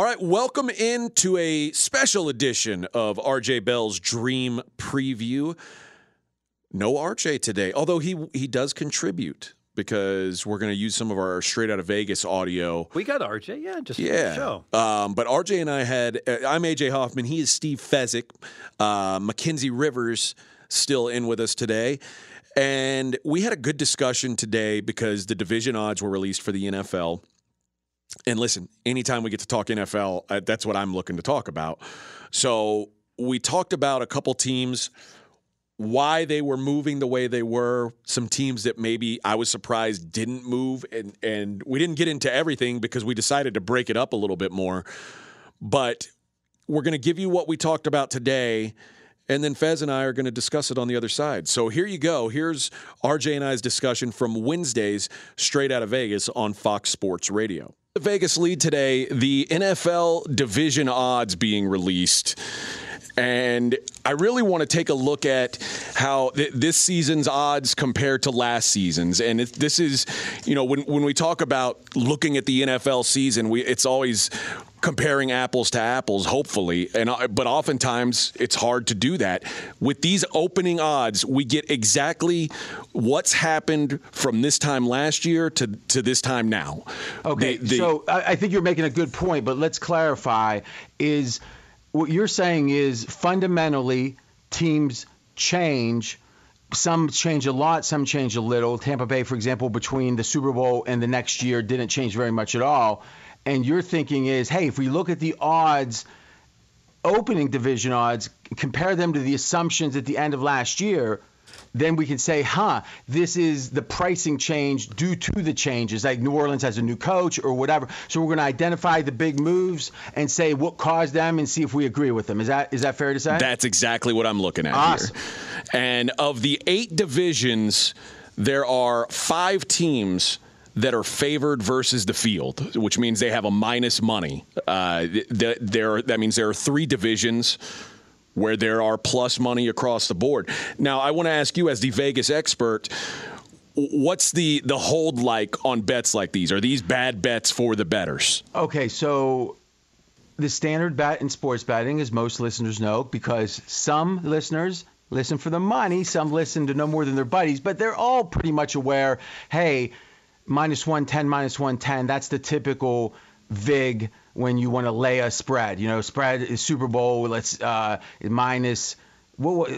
All right, welcome into a special edition of RJ Bell's Dream Preview. No RJ today, although he he does contribute because we're going to use some of our straight out of Vegas audio. We got RJ, yeah, just Yeah. show. Um, but RJ and I had, uh, I'm AJ Hoffman. He is Steve Fezzik. Uh, Mackenzie Rivers still in with us today. And we had a good discussion today because the division odds were released for the NFL. And listen, anytime we get to talk NFL, uh, that's what I'm looking to talk about. So we talked about a couple teams, why they were moving the way they were, some teams that maybe I was surprised didn't move, and and we didn't get into everything because we decided to break it up a little bit more. But we're going to give you what we talked about today. And then Fez and I are going to discuss it on the other side. So here you go. Here's RJ and I's discussion from Wednesdays straight out of Vegas on Fox Sports Radio. The Vegas lead today, the NFL division odds being released. And I really want to take a look at how th- this season's odds compare to last season's. And it, this is, you know, when, when we talk about looking at the NFL season, we it's always comparing apples to apples, hopefully. And uh, but oftentimes it's hard to do that. With these opening odds, we get exactly what's happened from this time last year to to this time now. Okay, The- the- so I, I think you're making a good point, but let's clarify: is what you're saying is fundamentally teams change. Some change a lot, some change a little. Tampa Bay, for example, between the Super Bowl and the next year didn't change very much at all. And your thinking is, hey, if we look at the odds, opening division odds, compare them to the assumptions at the end of last year, then we can say, huh, this is the pricing change due to the changes. Like New Orleans has a new coach or whatever. So we're going to identify the big moves and say what caused them and see if we agree with them. Is that is that fair to say? That's exactly what I'm looking at Awesome. here. And of the eight divisions, there are five teams that are favored versus the field, which means they have a minus money. Uh, there, that means there are three divisions where there are plus money across the board. Now, I want to ask you, as the Vegas expert, what's the the hold like on bets like these? Are these bad bets for the betters? Okay, so the standard bet in sports betting, as most listeners know, because some listeners listen for the money, some listen to no more than their buddies, but they're all pretty much aware hey, minus 110, minus 110, that's the typical VIG when you want to lay a spread. You know, spread is Super Bowl, let's uh, minus. What,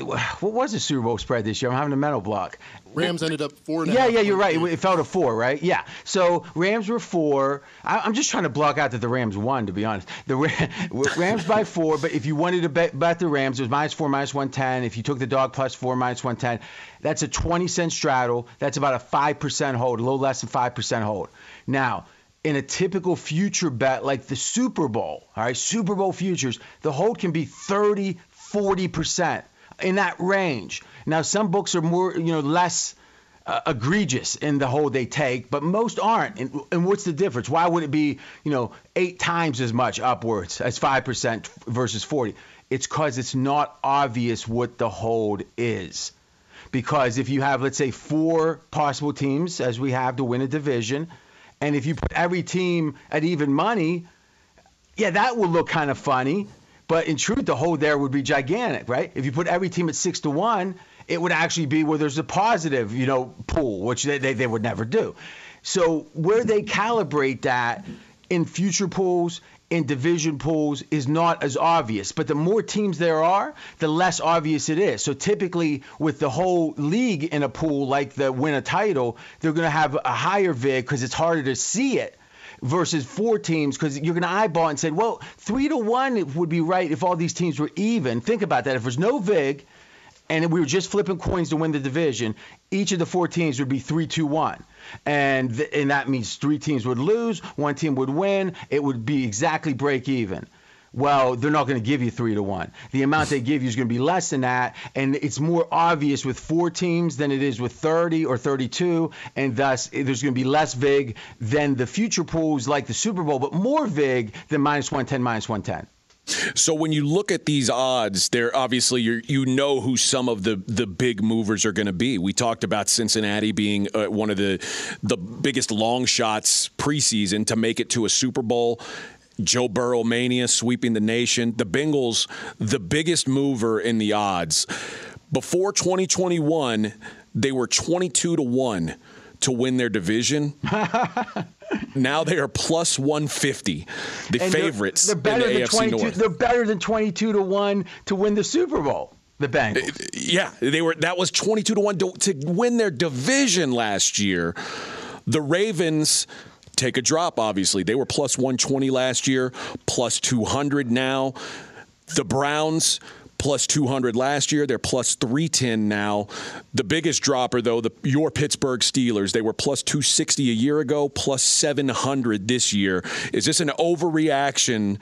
what was the Super Bowl spread this year? I'm having a mental block. Rams ended up four and a Yeah, half yeah, you're right. It, fell to four, right? Yeah. So Rams were four. I, I'm just trying to block out that the Rams won, to be honest. The Rams by four, but if you wanted to bet, bet the Rams, it was minus four, minus 110. If you took the dog plus four, minus 110, that's a 20 cent straddle. That's about a 5% hold, a little less than 5% hold. Now, in a typical future bet like the Super Bowl, all right, Super Bowl futures, the hold can be 30, 40% in that range. Now, some books are more, you know, less uh, egregious in the hold they take, but most aren't. And, and what's the difference? Why would it be, you know, eight times as much upwards as 5% versus 40? It's because it's not obvious what the hold is. Because if you have, let's say, four possible teams, as we have to win a division, and if you put every team at even money, yeah, that would look kind of funny. But in truth, the hole there would be gigantic, right? If you put every team at six to one, it would actually be where there's a positive, you know, pool, which they, they, they would never do. So where they calibrate that in future pools, in division pools, is not as obvious. But the more teams there are, the less obvious it is. So typically, with the whole league in a pool like the win a title, they're going to have a higher vig because it's harder to see it versus four teams because you're going to eyeball and say, well, three to one would be right if all these teams were even. Think about that. If there's no VIG and we were just flipping coins to win the division, each of the four teams would be three, two, one. And, th- and that means three teams would lose, one team would win. It would be exactly break even. Well, they're not going to give you three to one. The amount they give you is going to be less than that, and it's more obvious with four teams than it is with 30 or 32, and thus eh, there's going to be less vig than the future pools like the Super Bowl, but more vig than minus 110, minus 110. So when you look at these odds, they're obviously you you know who some of the the big movers are going to be. We talked about Cincinnati being uh, one of the the biggest long shots preseason to make it to a Super Bowl. Joe Burrow mania sweeping the nation. The Bengals, the biggest mover in the odds. Before 2021, they were 22 to 1 to win their division. now they are plus 150, the And favorites They're, they're better the than AFC 22. North. They're better than 22 to one to win the Super Bowl. The Bengals. Uh, uh, yeah, they were. That was 22 to one to, to win their division last year. The Ravens take a drop. Obviously, they were plus 120 last year, plus 200 now. The Browns plus 200 last year. They're plus 310 now. The biggest dropper, though, the your Pittsburgh Steelers. They were plus 260 a year ago, plus 700 this year. Is this an overreaction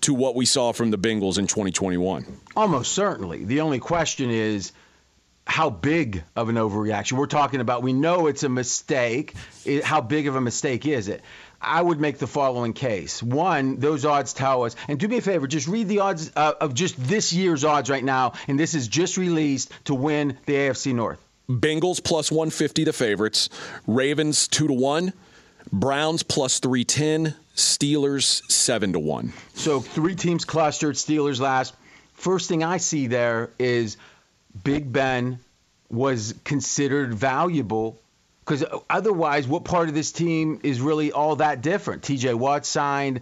to what we saw from the Bengals in 2021? Almost certainly. The only question is how big of an overreaction. We're talking about, we know it's a mistake. It, how big of a mistake is it? I would make the following case. One, those odds tell us, and do me a favor, just read the odds uh, of just this year's odds right now, and this is just released to win the AFC North. Bengals plus 150 the favorites, Ravens 2 to 1, Browns plus 310, Steelers 7 to 1. So three teams clustered, Steelers last. First thing I see there is Big Ben was considered valuable because otherwise, what part of this team is really all that different? T.J. Watt signed.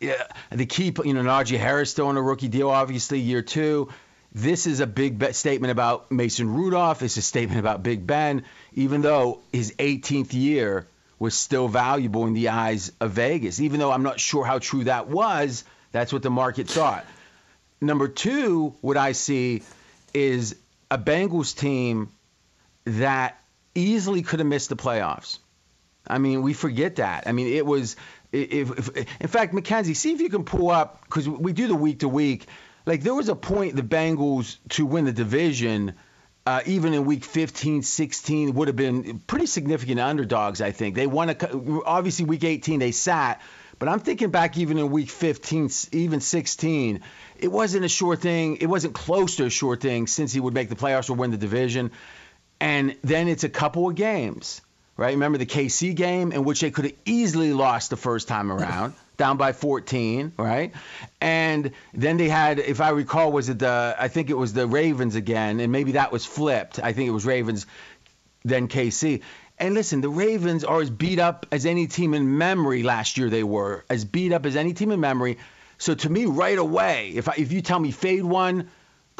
Yeah, the key, you know, Najee Harris still on a rookie deal, obviously year two. This is a big statement about Mason Rudolph. It's a statement about Big Ben, even though his 18th year was still valuable in the eyes of Vegas. Even though I'm not sure how true that was, that's what the market thought. Number two, what I see is a Bengals team that easily could have missed the playoffs. I mean, we forget that. I mean, it was. If, if, in fact, Mackenzie, see if you can pull up because we do the week to week. Like there was a point the Bengals to win the division, uh, even in week 15, 16, would have been pretty significant underdogs. I think they won. A, obviously, week 18 they sat, but I'm thinking back even in week 15, even 16, it wasn't a sure thing. It wasn't close to a sure thing since he would make the playoffs or win the division. And then it's a couple of games, right? Remember the KC game in which they could have easily lost the first time around, down by 14, right? And then they had, if I recall, was it the, I think it was the Ravens again, and maybe that was flipped. I think it was Ravens, then KC. And listen, the Ravens are as beat up as any team in memory last year they were, as beat up as any team in memory. So to me, right away, if I, if you tell me fade one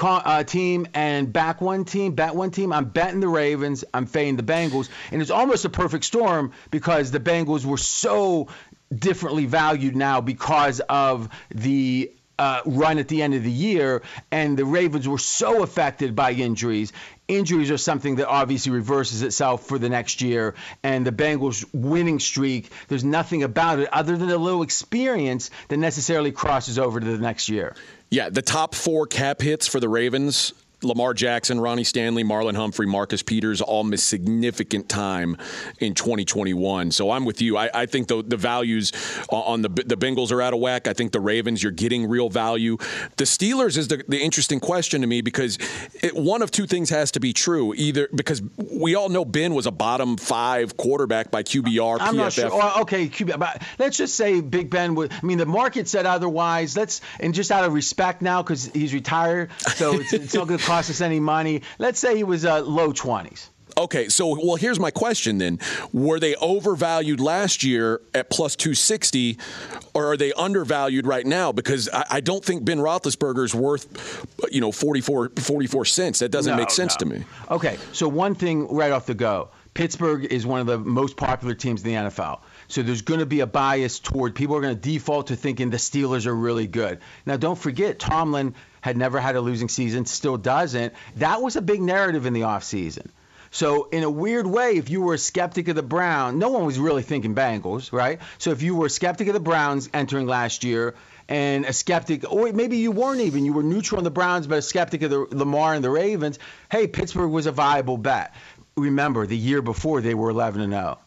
uh, team and back one team, bet one team, I'm betting the Ravens, I'm fading the Bengals, and it's almost a perfect storm because the Bengals were so differently valued now because of the uh, run at the end of the year, and the Ravens were so affected by injuries. Injuries are something that obviously reverses itself for the next year, and the Bengals' winning streak, there's nothing about it other than a little experience that necessarily crosses over to the next year. Yeah, the top four cap hits for the Ravens Lamar Jackson, Ronnie Stanley, Marlon Humphrey, Marcus Peters all missed significant time in 2021. So I'm with you. I, I think the, the values on the the Bengals are out of whack. I think the Ravens, you're getting real value. The Steelers is the, the interesting question to me because it, one of two things has to be true. Either because we all know Ben was a bottom five quarterback by QBR, I'm PFF. not sure. Okay, QB, but let's just say Big Ben would. I mean, the market said otherwise. Let's and just out of respect now because he's retired, so it's, it's not going to cost us any money. Let's say he was uh, low 20s. Okay, so well, here's my question then: Were they overvalued last year at plus two sixty, or are they undervalued right now? Because I, I don't think Ben Roethlisberger is worth, you know, 44, 44 cents. That doesn't No, make sense no. to me. Okay, so one thing right off the go Pittsburgh is one of the most popular teams in the NFL. So there's going to be a bias toward people are going to default to thinking the Steelers are really good. Now, don't forget, Tomlin had never had a losing season, still doesn't. That was a big narrative in the offseason. So, in a weird way, if you were a skeptic of the Browns, no one was really thinking Bengals, right? So, if you were a skeptic of the Browns entering last year, and a skeptic, or maybe you weren't even, you were neutral on the Browns, but a skeptic of the Lamar and the Ravens, hey, Pittsburgh was a viable bet. Remember, the year before they were 11 and 0.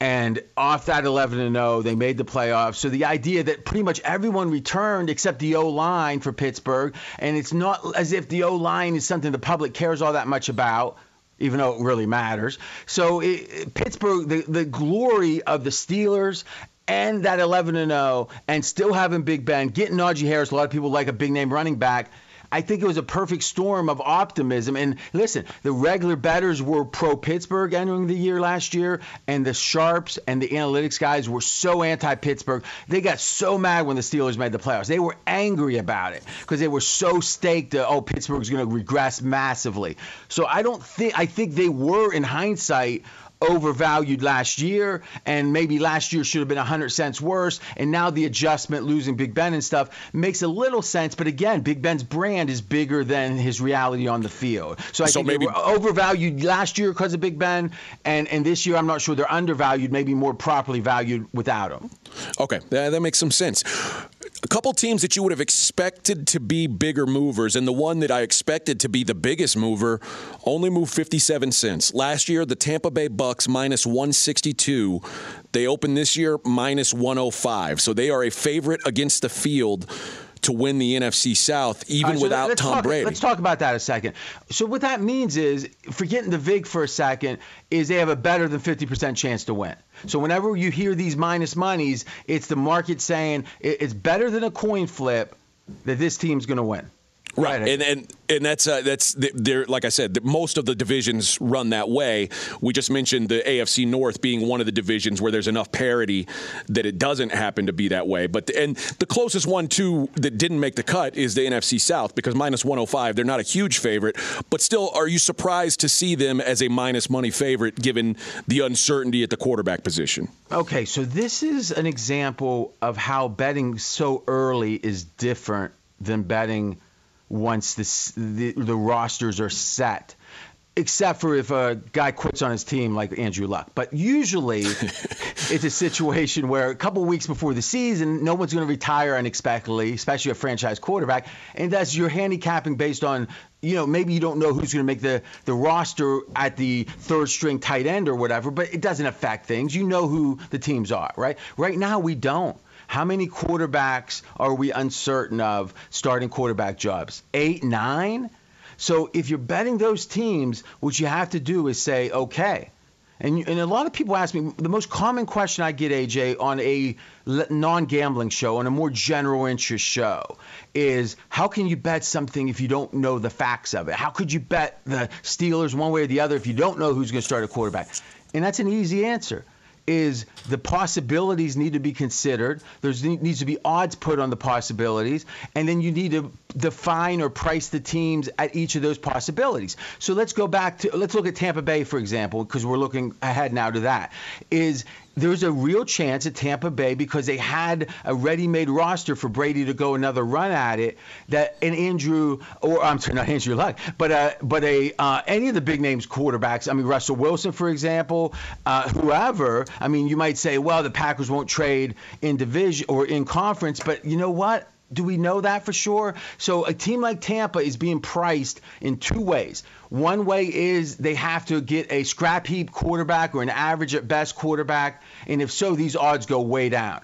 And off that 11 and 0, they made the playoffs. So the idea that pretty much everyone returned except the O line for Pittsburgh, and it's not as if the O line is something the public cares all that much about even though it really matters. So it, Pittsburgh, the, the glory of the Steelers and that 11 and 0 and still having Big Ben, getting Najee Harris, a lot of people like a big name running back. I think it was a perfect storm of optimism. And listen, the regular betters were pro Pittsburgh entering the year last year, and the sharps and the analytics guys were so anti Pittsburgh. They got so mad when the Steelers made the playoffs. They were angry about it because they were so staked that, oh, Pittsburgh's going to regress massively. So I don't think, I think they were in hindsight overvalued last year, and maybe last year should have been 100 cents worse. And now the adjustment, losing Big Ben and stuff, makes a little sense. But again, Big Ben's brand is bigger than his reality on the field. So I so think maybe, they were overvalued last year because of Big Ben, and and this year I'm not sure they're undervalued, maybe more properly valued without him. Okay, yeah, that makes some sense a couple teams that you would have expected to be bigger movers, and the one that I expected to be the biggest mover only moved 57 cents. Last year, the Tampa Bay Bucks minus 162. They opened this year minus 105. So they are a favorite against the field to win the NFC South, even right, so without Tom talk, Brady. Let's talk about that a second. So what that means is, forgetting the VIG for a second, is they have a better than 50% chance to win. So whenever you hear these minus monies, it's the market saying it's better than a coin flip that this team's going to win. Right, and and and that's uh, that's there. Like I said, most of the divisions run that way. We just mentioned the AFC North being one of the divisions where there's enough parity that it doesn't happen to be that way. But the, and the closest one to that didn't make the cut is the NFC South because minus 105. They're not a huge favorite, but still, are you surprised to see them as a minus money favorite given the uncertainty at the quarterback position? Okay, so this is an example of how betting so early is different than betting once this, the, the rosters are set except for if a guy quits on his team like Andrew Luck. But usually it's a situation where a couple weeks before the season, no one's going to retire unexpectedly, especially a franchise quarterback. And that's your handicapping based on, you know, maybe you don't know who's going to make the, the roster at the third string tight end or whatever, but it doesn't affect things. You know who the teams are, right? Right now, we don't. How many quarterbacks are we uncertain of starting quarterback jobs? Eight, nine? So if you're betting those teams, what you have to do is say, okay. And, and a lot of people ask me the most common question I get, AJ, on a non gambling show, on a more general interest show, is how can you bet something if you don't know the facts of it? How could you bet the Steelers one way or the other if you don't know who's going to start a quarterback? And that's an easy answer is the possibilities need to be considered. There needs to be odds put on the possibilities, and then you need to define or price the teams at each of those possibilities. So let's go back to let's look at Tampa Bay for example, because we're looking ahead now to that. Is there's a real chance at Tampa Bay because they had a ready-made roster for Brady to go another run at it. That an Andrew, or I'm sorry, not Andrew Luck, but uh, but a uh, any of the big names quarterbacks. I mean Russell Wilson, for example, uh, whoever. I mean, you might say, well, the Packers won't trade in division or in conference, but you know what? Do we know that for sure? So a team like Tampa is being priced in two ways. One way is they have to get a scrap heap quarterback or an average at best quarterback, and if so, these odds go way down,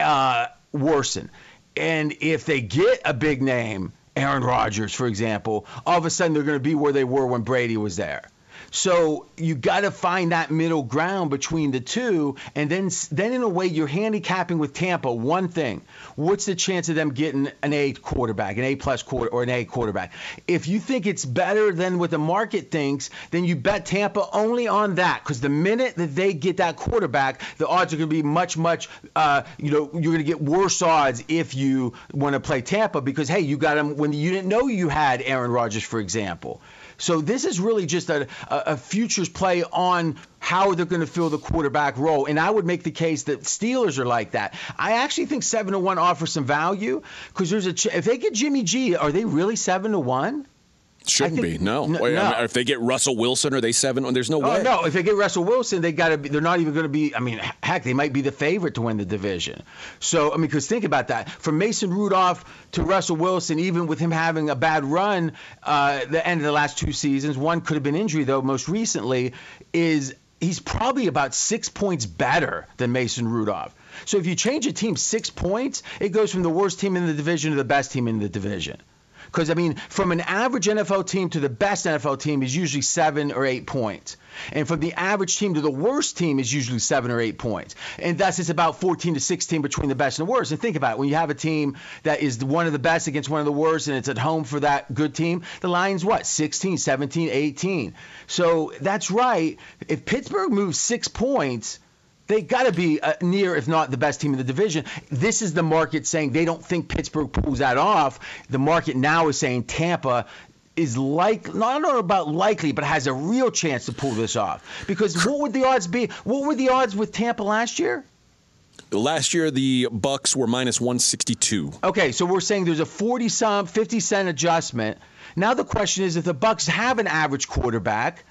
uh, worsen. And if they get a big name, Aaron Rodgers, for example, all of a sudden they're going to be where they were when Brady was there. So you got to find that middle ground between the two, and then then in a way you're handicapping with Tampa one thing: what's the chance of them getting an A quarterback, an A plus quarter, or an A quarterback? If you think it's better than what the market thinks, then you bet Tampa only on that, because the minute that they get that quarterback, the odds are going to be much much. Uh, you know, you're going to get worse odds if you want to play Tampa because hey, you got them when you didn't know you had Aaron Rodgers, for example. So this is really just a, a futures play on how they're going to fill the quarterback role. And I would make the case that Steelers are like that. I actually think seven to one offers some value because there's a ch- if they get Jimmy G, are they really seven to one? Shouldn't think, be. No. no. if they get Russell Wilson, are they seven? There's no oh, way. Oh, no. If they get Russell Wilson, they got to. be They're not even going to be. I mean, heck, they might be the favorite to win the division. So I mean, because think about that. From Mason Rudolph to Russell Wilson, even with him having a bad run, uh, the end of the last two seasons, one could have been injury though. Most recently, is he's probably about six points better than Mason Rudolph. So if you change a team six points, it goes from the worst team in the division to the best team in the division. Because, I mean, from an average NFL team to the best NFL team is usually seven or eight points. And from the average team to the worst team is usually seven or eight points. And thus it's about 14 to 16 between the best and the worst. And think about it when you have a team that is one of the best against one of the worst and it's at home for that good team, the line's what? 16, 17, 18. So that's right. If Pittsburgh moves six points, they got to be uh, near, if not the best team in the division. This is the market saying they don't think Pittsburgh pulls that off. The market now is saying Tampa is like not about likely, but has a real chance to pull this off. Because what would the odds be? What were the odds with Tampa last year? Last year, the Bucks were minus 162. Okay, so we're saying there's a 40 some, 50 cent adjustment. Now the question is, if the Bucks have an average quarterback,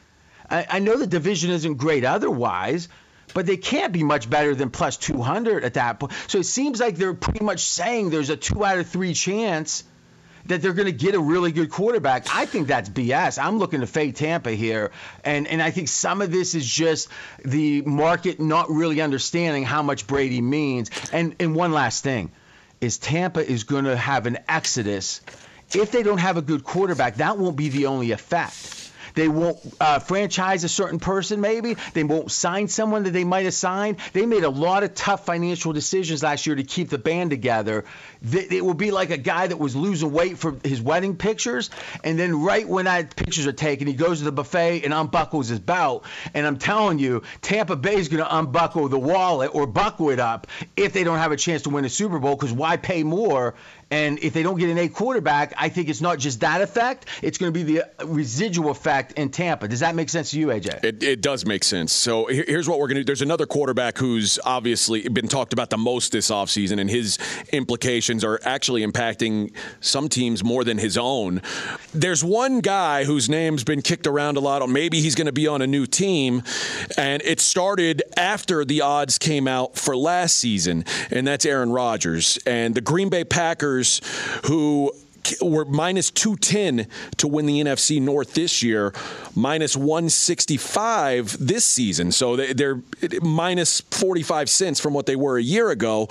I, I know the division isn't great otherwise, but they can't be much better than plus 200 at that point. So it seems like they're pretty much saying there's a two out of three chance that they're going to get a really good quarterback. I think that's BS. I'm looking to fade Tampa here, and and I think some of this is just the market not really understanding how much Brady means. And and one last thing, is Tampa is going to have an exodus. If they don't have a good quarterback, that won't be the only effect they won't uh, franchise a certain person, maybe. They won't sign someone that they might have signed. They made a lot of tough financial decisions last year to keep the band together. It will be like a guy that was losing weight for his wedding pictures, and then right when that pictures are taken, he goes to the buffet and unbuckles his belt. And I'm telling you, Tampa Bay is going to unbuckle the wallet or buckle it up if they don't have a chance to win a Super Bowl. Because why pay more and if they don't get an A quarterback, I think it's not just that effect, it's going to be the uh, residual effect in Tampa. Does that make sense to you, AJ? It, it does make sense. So here's what we're going to do. There's another quarterback who's obviously been talked about the most this offseason, and his implications are actually impacting some teams more than his own. There's one guy whose name's been kicked around a lot. Maybe he's going to be on a new team, and it started after the odds came out for last season, and that's Aaron Rodgers. And the Green Bay Packers who were minus 210 to win the NFC North this year, minus 165 this season. So they're minus 45 cents from what they were a year ago.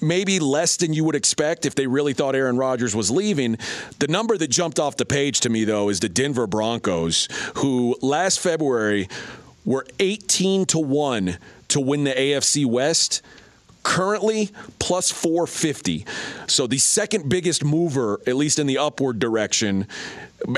Maybe less than you would expect if they really thought Aaron Rodgers was leaving. The number that jumped off the page to me, though, is the Denver Broncos, who last February were 18 to 1 to win the AFC West currently plus 450. So the second biggest mover, at least in the upward direction,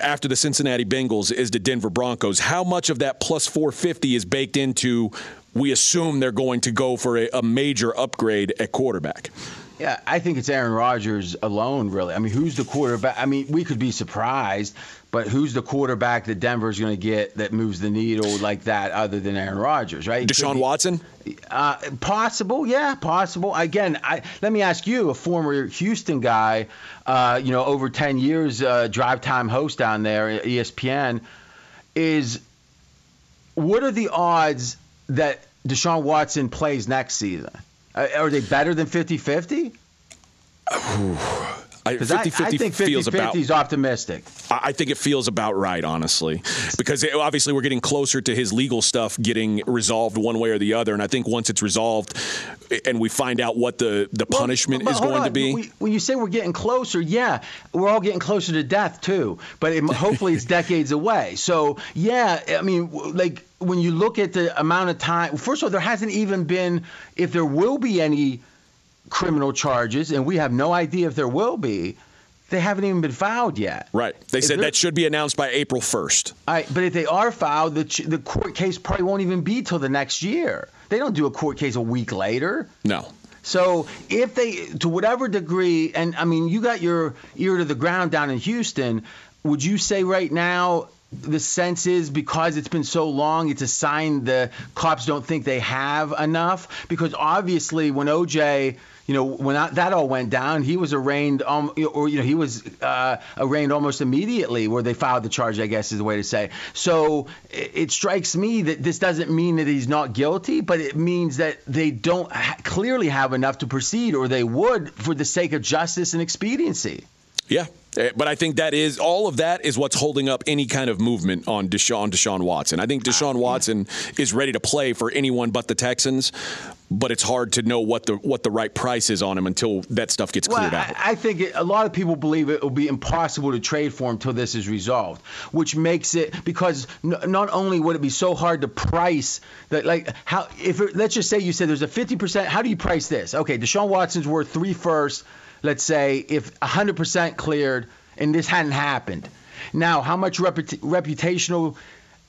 after the Cincinnati Bengals is the Denver Broncos. How much of that plus 450 is baked into we assume they're going to go for a, a major upgrade at quarterback? Yeah, I think it's Aaron Rodgers alone, really. I mean, who's the quarterback? I mean, we could be surprised, but who's the quarterback that Denver's going to get that moves the needle like that other than Aaron Rodgers, right? Deshaun Watson? Uh, possible, yeah, possible. Again, I, let me ask you, a former Houston guy, uh, you know, over 10 years, uh, drive time host down there ESPN, is what are the odds that Deshaun Watson plays next season? Uh, are they better than 50 50? I, 50 I, think 50 feels 50 about, is optimistic. I think it feels about right, honestly, because it, obviously we're getting closer to his legal stuff getting resolved one way or the other, and I think once it's resolved, and we find out what the the well, punishment is going on. to be. We, when you say we're getting closer, yeah, we're all getting closer to death too, but it, hopefully it's decades away. So yeah, I mean, like when you look at the amount of time, first of all, there hasn't even been, if there will be any criminal charges, and we have no idea if there will be. They haven't even been filed yet. Right. They if said that should be announced by April 1st. All right, but if they are filed, the, the court case probably won't even be till the next year. They don't do a court case a week later. No. So if they, to whatever degree, and I mean, you got your ear to the ground down in Houston, would you say right now the sense is because it's been so long, it's a sign the cops don't think they have enough? Because obviously, when OJ you know, when that all went down, he was arraigned, um, or you know, he was uh, arraigned almost immediately, where they filed the charge. I guess is the way to say. So it, it strikes me that this doesn't mean that he's not guilty, but it means that they don't ha- clearly have enough to proceed, or they would for the sake of justice and expediency. Yeah, eh, but I think that is all of that is what's holding up any kind of movement on Deshaun Deshaun Watson. I think Deshaun ah, Watson is ready to play for anyone but the Texans. But it's hard to know what the what the right price is on him until that stuff gets well, cleared out. I, I think it, a lot of people believe it will be impossible to trade for him until this is resolved, which makes it because n- not only would it be so hard to price that, like how if it, let's just say you said there's a 50%. How do you price this? Okay, Deshaun Watson's worth three firsts. Let's say if 100% cleared and this hadn't happened. Now, how much reputa- reputational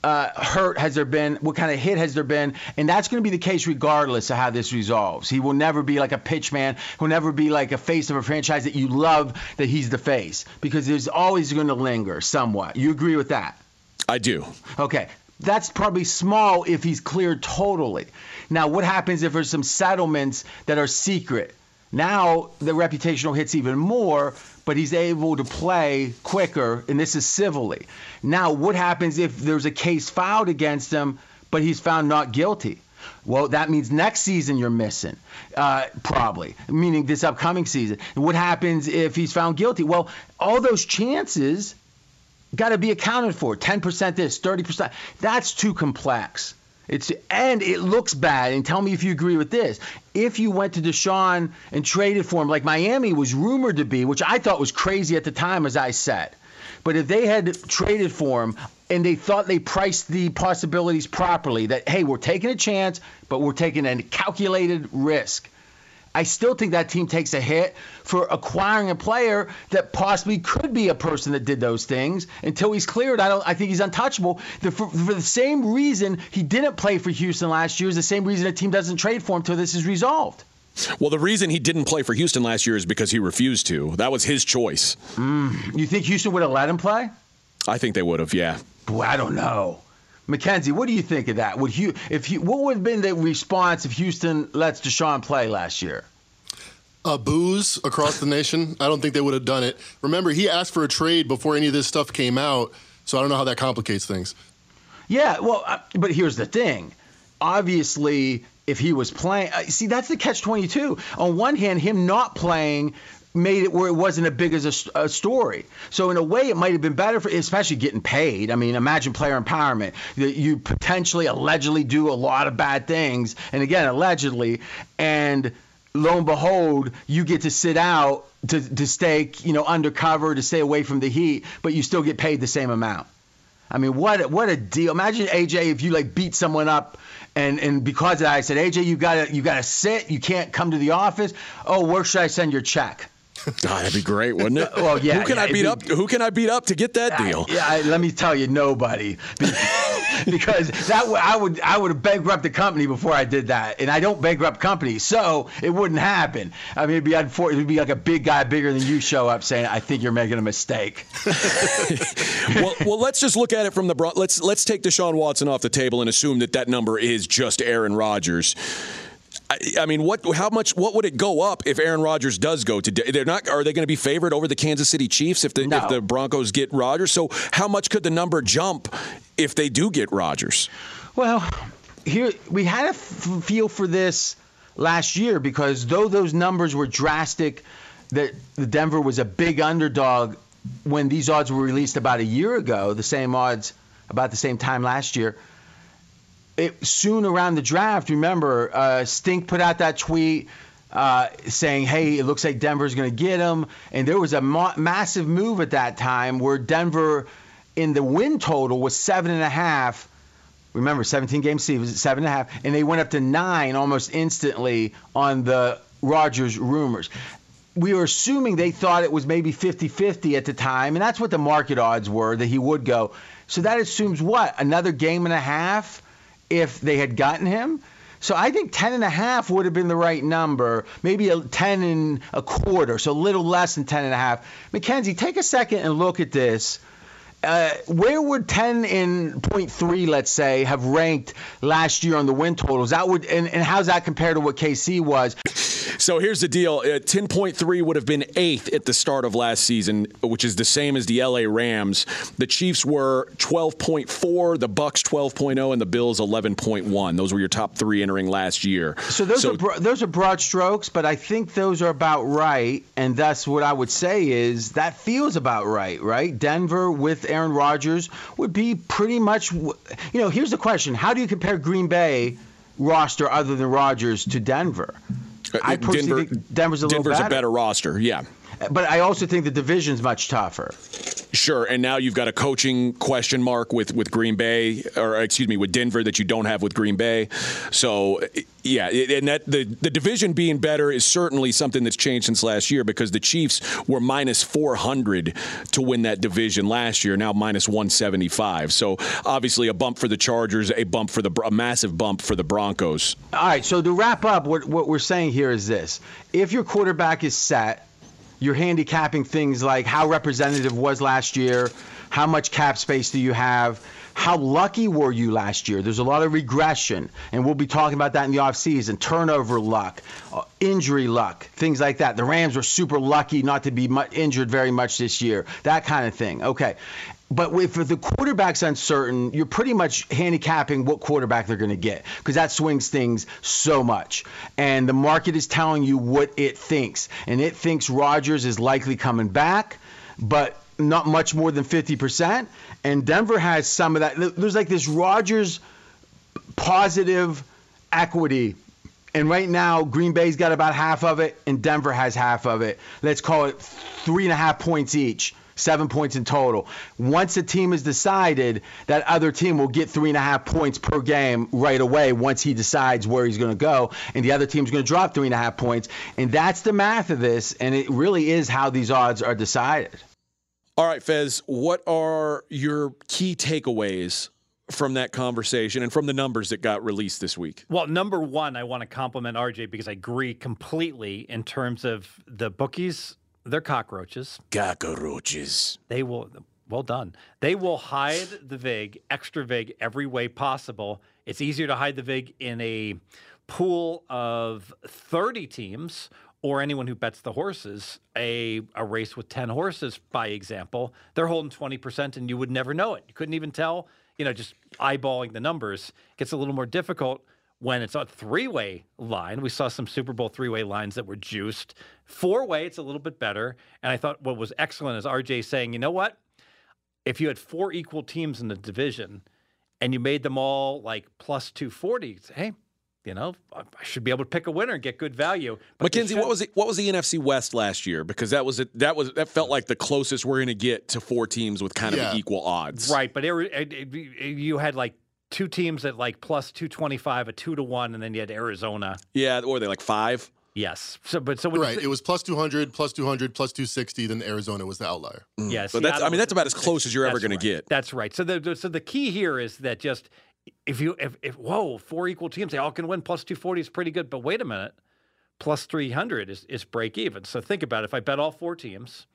uh, hurt has there been? What kind of hit has there been? And that's going to be the case regardless of how this resolves. He will never be like a pitch man. He'll never be like a face of a franchise that you love that he's the face because there's always going to linger somewhat. You agree with that? I do. Okay. That's probably small if he's cleared totally. Now, what happens if there's some settlements that are secret? Now the reputational hits even more, but he's able to play quicker, and this is civilly. Now, what happens if there's a case filed against him, but he's found not guilty? Well, that means next season you're missing, uh, probably, meaning this upcoming season. What happens if he's found guilty? Well, all those chances got to be accounted for. 10% this, 30%. That's too complex. It's and it looks bad. And tell me if you agree with this. If you went to Deshaun and traded for him, like Miami was rumored to be, which I thought was crazy at the time, as I said. But if they had traded for him and they thought they priced the possibilities properly, that hey, we're taking a chance, but we're taking a calculated risk. I still think that team takes a hit for acquiring a player that possibly could be a person that did those things. Until he's cleared, I don't. I think he's untouchable. The, for, for, the same reason he didn't play for Houston last year is the same reason a team doesn't trade for him until this is resolved. Well, the reason he didn't play for Houston last year is because he refused to. That was his choice. Mm. You think Houston would have let him play? I think they would have. Yeah. Boy, I don't know. Mackenzie, what do you think of that? Would Hugh, if he, what would have been the response if Houston lets Deshaun play last year? A booze across the nation. I don't think they would have done it. Remember, he asked for a trade before any of this stuff came out, so I don't know how that complicates things. Yeah, well, uh, but here's the thing. Obviously, if he was playing, uh, see, that's the catch 22. On one hand, him not playing made it where it wasn't as big as a, a, story. So in a way, it might have been better for, especially getting paid. I mean, imagine player empowerment. You potentially, allegedly do a lot of bad things, and again, allegedly, and lo and behold, you get to sit out to, to stay, you know, undercover, to stay away from the heat, but you still get paid the same amount. I mean, what what a deal! Imagine AJ if you like beat someone up, and and because of that, I said, AJ, you gotta you gotta sit, you can't come to the office. Oh, where should I send your check? Oh, that'd be great, wouldn't it? well, yeah. Who can yeah, I beat be, up? Who can I beat up to get that deal? Yeah, I, let me tell you, nobody, because that I would I would have bankrupt the company before I did that, and I don't bankrupt companies, so it wouldn't happen. I mean, it'd be unfortunate. It'd be like a big guy bigger than you show up saying, "I think you're making a mistake." well, well, let's just look at it from the let's let's take Deshaun Watson off the table and assume that that number is just Aaron Rodgers. I, mean, what? How much? What would it go up if Aaron Rodgers does go to? They're not. Are they going to be favored over the Kansas City Chiefs if the no. if the Broncos get Rodgers? So how much could the number jump if they do get Rodgers? Well, here we had a f- feel for this last year because though those numbers were drastic, that the Denver was a big underdog when these odds were released about a year ago. The same odds about the same time last year it, soon around the draft, remember, uh, Stink put out that tweet uh, saying, "Hey, it looks like Denver's going to get him," and there was a ma- massive move at that time where Denver, in the win total, was seven and a half. Remember, 17 game season seven and a half, and they went up to nine almost instantly on the Rodgers rumors. We were assuming they thought it was maybe 50-50 at the time, and that's what the market odds were that he would go. So that assumes what? Another game and a half if they had gotten him. So I think 10 and a half would have been the right number, maybe a 10 and a quarter, so a little less than 10 and a half. Mackenzie, take a second and look at this. Uh, where would 10 and 0.3, let's say, have ranked last year on the win totals? That would, and, and how's that compare to what KC was? So here's the deal: uh, 10.3 would have been eighth at the start of last season, which is the same as the LA Rams. The Chiefs were 12.4, the Bucks 12.0, and the Bills 11.1. Those were your top three entering last year. So those so, are bro- those are broad strokes, but I think those are about right, and that's what I would say is that feels about right, right? Denver with Aaron Rodgers would be pretty much. You know, here's the question: How do you compare Green Bay? roster other than Rodgers to Denver. Uh, I personally Denver, think Denver's a little Denver's better. a better roster. Yeah. But I also think the division's much tougher. Sure, and now you've got a coaching question mark with, with Green Bay, or excuse me, with Denver that you don't have with Green Bay. So, yeah, and that the the division being better is certainly something that's changed since last year because the Chiefs were minus 400 to win that division last year, now minus 175. So, obviously, a bump for the Chargers, a bump for the a massive bump for the Broncos. All right, so to wrap up, what, what we're saying here is this. If your quarterback is set, you're handicapping things like how representative was last year, how much cap space do you have, how lucky were you last year? There's a lot of regression, and we'll be talking about that in the offseason. Turnover luck, uh, injury luck, things like that. The Rams were super lucky not to be injured very much this year, that kind of thing. Okay. But if the quarterback's uncertain, you're pretty much handicapping what quarterback they're going to get because that swings things so much. And the market is telling you what it thinks. And it thinks Rodgers is likely coming back, but not much more than 50%. And Denver has some of that. There's like this Rodgers positive equity. And right now, Green Bay's got about half of it, and Denver has half of it. Let's call it three and a half points each, seven points in total. Once a team is decided, that other team will get three and a half points per game right away once he decides where he's going to go, and the other team's going to drop three and a half points. And that's the math of this, and it really is how these odds are decided. All right, Fez, what are your key takeaways from that conversation and from the numbers that got released this week? Well, number one, I want to compliment RJ because I agree completely in terms of the bookies. They're cockroaches. Cockroaches. They will. Well done. They will hide the vig, extra vig, every way possible. It's easier to hide the vig in a pool of 30 teams or anyone who bets the horses, a, a race with 10 horses, by example, they're holding 20% and you would never know it. You couldn't even tell, you know, just eyeballing the numbers gets a little more difficult when it's a three way line. We saw some Super Bowl three way lines that were juiced. Four way, it's a little bit better. And I thought what was excellent is RJ saying, you know what? If you had four equal teams in the division and you made them all like plus 240, hey, you know, I should be able to pick a winner and get good value. But they Mackenzie, what was it? What was the NFC West last year? Because that was it. That was that felt like the closest we're going to get to four teams with kind Yeah. of equal odds. Right, but it, it, it- you had like two teams at like plus 225, a two to one, and then you had Arizona. Yeah. Or they like five. Yes. So, but so Right. It was plus 200, plus 200, plus 260. Then Arizona was the outlier. Mm. Yes, But that's. I mean, that's about as close as you're ever going to get. That's right. So the, the so the key here is that just if you if, if whoa four equal teams they all can win plus two forty is pretty good. But wait a minute, plus three hundred is is break even. So think about it. If I bet all four teams,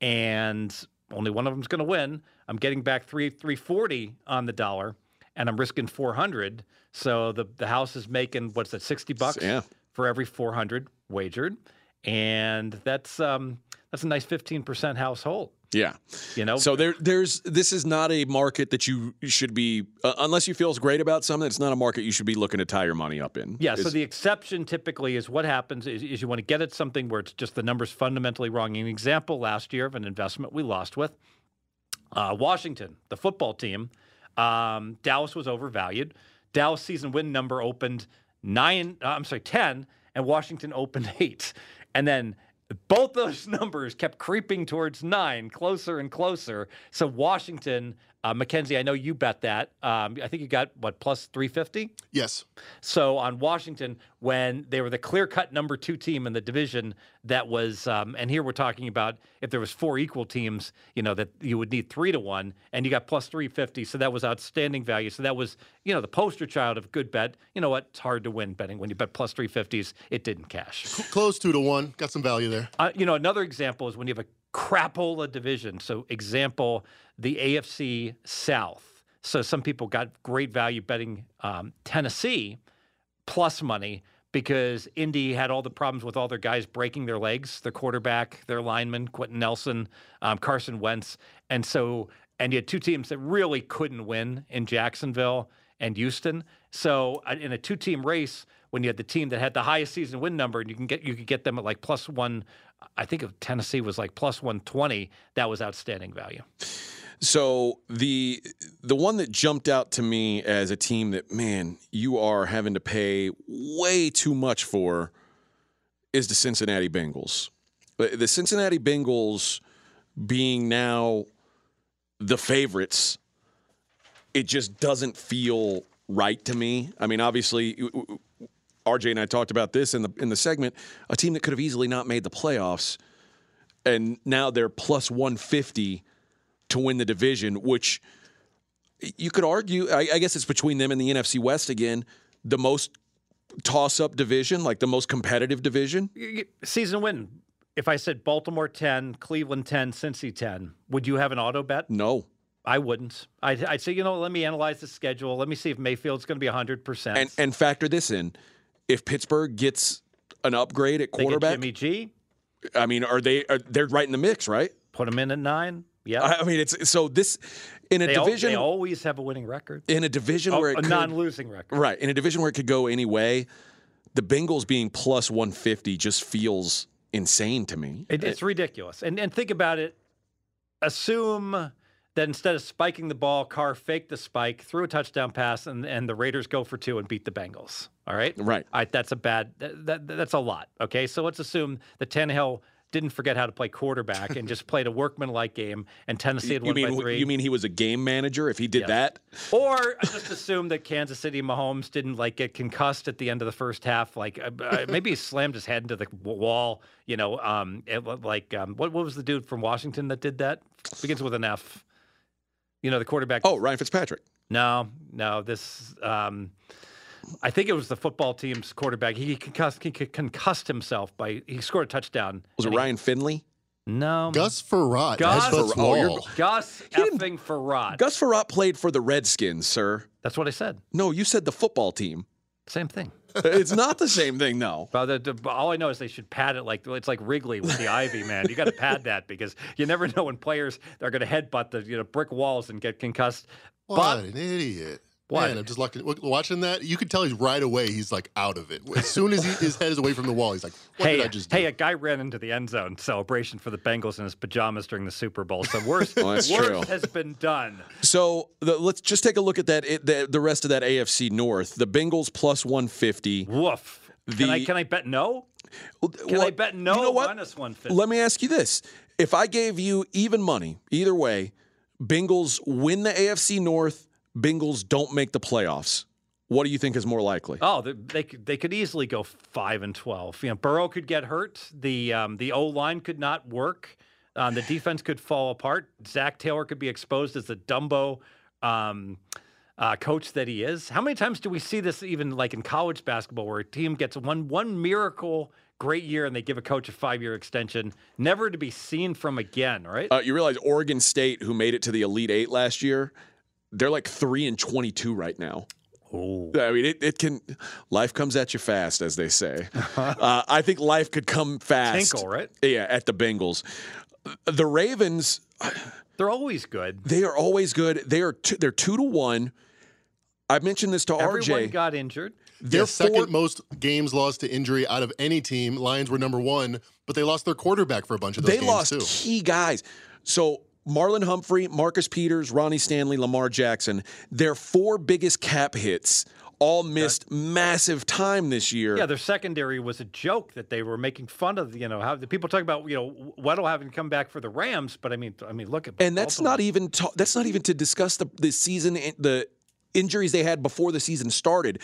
and only one of them's going to win, I'm getting back three three forty on the dollar, and I'm risking four hundred. So the the house is making what's that sixty bucks Yeah. for every four hundred wagered, and that's um that's a nice fifteen percent household. Yeah. You know, So there, there's. This is not a market that you should be, uh, unless you feel great about something. It's not a market you should be looking to tie your money up in. Yeah, so the exception typically is what happens is, is you want to get at something where it's just the numbers fundamentally wrong. An example last year of an investment we lost with uh, Washington, the football team. Um, Dallas was overvalued. Dallas season win number opened nine. Uh, I'm sorry, ten, and Washington opened eight, and then. Both those numbers kept creeping towards nine, closer and closer. So Washington, uh, Mackenzie, I know you bet that. Um, I think you got what plus three fifty. Yes. So on Washington, when they were the clear-cut number two team in the division, that was, um, and here we're talking about if there was four equal teams, you know that you would need three to one, and you got plus three fifty. So that was outstanding value. So that was, you know, the poster child of good bet. You know what? It's hard to win betting when you bet plus three fifties. It didn't cash. Close two to one. Got some value there. Uh, you know, another example is when you have a crapola division. So, example, the AFC South. So, some people got great value betting um, Tennessee plus money because Indy had all the problems with all their guys breaking their legs, their quarterback, their lineman, Quenton Nelson, um, Carson Wentz. And so, and you had two teams that really couldn't win in Jacksonville and Houston. So, uh, in a two team race, when you had the team that had the highest season win number, and you can get you could get them at like plus one. I think of Tennessee was like plus one twenty. That was outstanding value. So the the one that jumped out to me as a team that man you are having to pay way too much for is the Cincinnati Bengals. The Cincinnati Bengals being now the favorites, it just doesn't feel right to me. I mean, obviously, RJ and I talked about this in the in the segment. A team that could have easily not made the playoffs, and now they're plus one fifty to win the division, which you could argue. I, I guess it's between them and the NFC West again, the most toss-up division, like the most competitive division. Season win. If I said Baltimore ten, Cleveland ten, Cincy ten, would you have an auto bet? No. I wouldn't. I'd, I'd, say, you know, let me analyze the schedule. Let me see if Mayfield's going to be 100%. And, and factor this in. If Pittsburgh gets an upgrade at quarterback, Jimmy G. I mean, are they? Are, they're right in the mix, right? Put them in at nine. Yeah. I mean, it's so this in a they division. Al, they always have a winning record. In a division oh, where it a could, non-losing record, right? In a division where it could go any way, the Bengals being plus one fifty just feels insane to me. It, it's ridiculous. And and think about it. Assume that instead of spiking the ball, Carr faked the spike, threw a touchdown pass, and, and the Raiders go for two and beat the Bengals. All right? Right. All right that's a bad, that, that, that's a lot. Okay. So let's assume that Tannehill didn't forget how to play quarterback and just played a workmanlike game, and Tennessee had you won mean, by three. You mean he was a game manager if he did Yes. that? Or I just assume that Kansas City Mahomes didn't like get concussed at the end of the first half. Like uh, uh, maybe he slammed his head into the wall. You know, um, it, like um, what what was the dude from Washington that did that? Begins with an F. You know, the quarterback. Oh, Ryan Fitzpatrick. no, no. This. Um, I think it was the football team's quarterback. He concussed, he concussed himself by he scored a touchdown. Was it and he- Ryan Finley? No, Gus Frerotte. Gus That's Butts Frerotte. Oh, you're- Gus didn't- effing Frerotte. Gus Frerotte played for the Redskins, sir. That's what I said. No, you said the football team. Same thing. it's not the same thing, no. But the, the, all I know is they should pad it like it's like Wrigley with the ivy, man. You got to pad that because you never know when players are going to headbutt the you know brick walls and get concussed. What But an idiot. What? Man, I'm just looking, watching that. You could tell he's right away. He's like out of it. As soon as he, his head is away from the wall, he's like, "What hey, did I just do?" hey, a guy ran into the end zone celebration for the Bengals in his pajamas during the Super Bowl. So worse, Well, that's worse true. has been done. So the, let's just take a look at that. It, the, the rest of that AFC North. The Bengals plus one fifty. Woof. Can I can I bet no? Can I bet no You know what? minus one fifty? Let me ask you this: If I gave you even money, either way, Bengals win the AFC North. Bengals don't make the playoffs. What do you think is more likely? Oh, they, they could they could easily go five and twelve. You know, Burrow could get hurt. The um, the O line could not work. Um, the defense could fall apart. Zac Taylor could be exposed as the Dumbo um, uh, coach that he is. How many times do we see this even like in college basketball, where a team gets one one miracle great year and they give a coach a five year extension, never to be seen from again, right? Uh, you realize Oregon State, who made it to the Elite Eight last year, they're like three and twenty-two right now. oh, I mean, it, it can. Life comes at you fast, as they say. uh, I think life could come fast. Tinkle, right? Yeah, at the Bengals. The Ravens, They're always good. they are always good. They are two, they're two to one. I mentioned this to Everyone RJ. got injured. They're They're second four- most games lost to injury out of any team. Lions were number one, but they lost their quarterback for a bunch of those they games lost too. key guys. So Marlon Humphrey, Marcus Peters, Ronnie Stanley, Lamar Jackson, their four biggest cap hits all missed massive time this year. Yeah, their secondary was a joke that they were making fun of. You know how the people talk about you know Weddle having come back for the Rams, but I mean, I mean, look at and that's not even ta- that's not even to discuss the the season the injuries they had before the season started.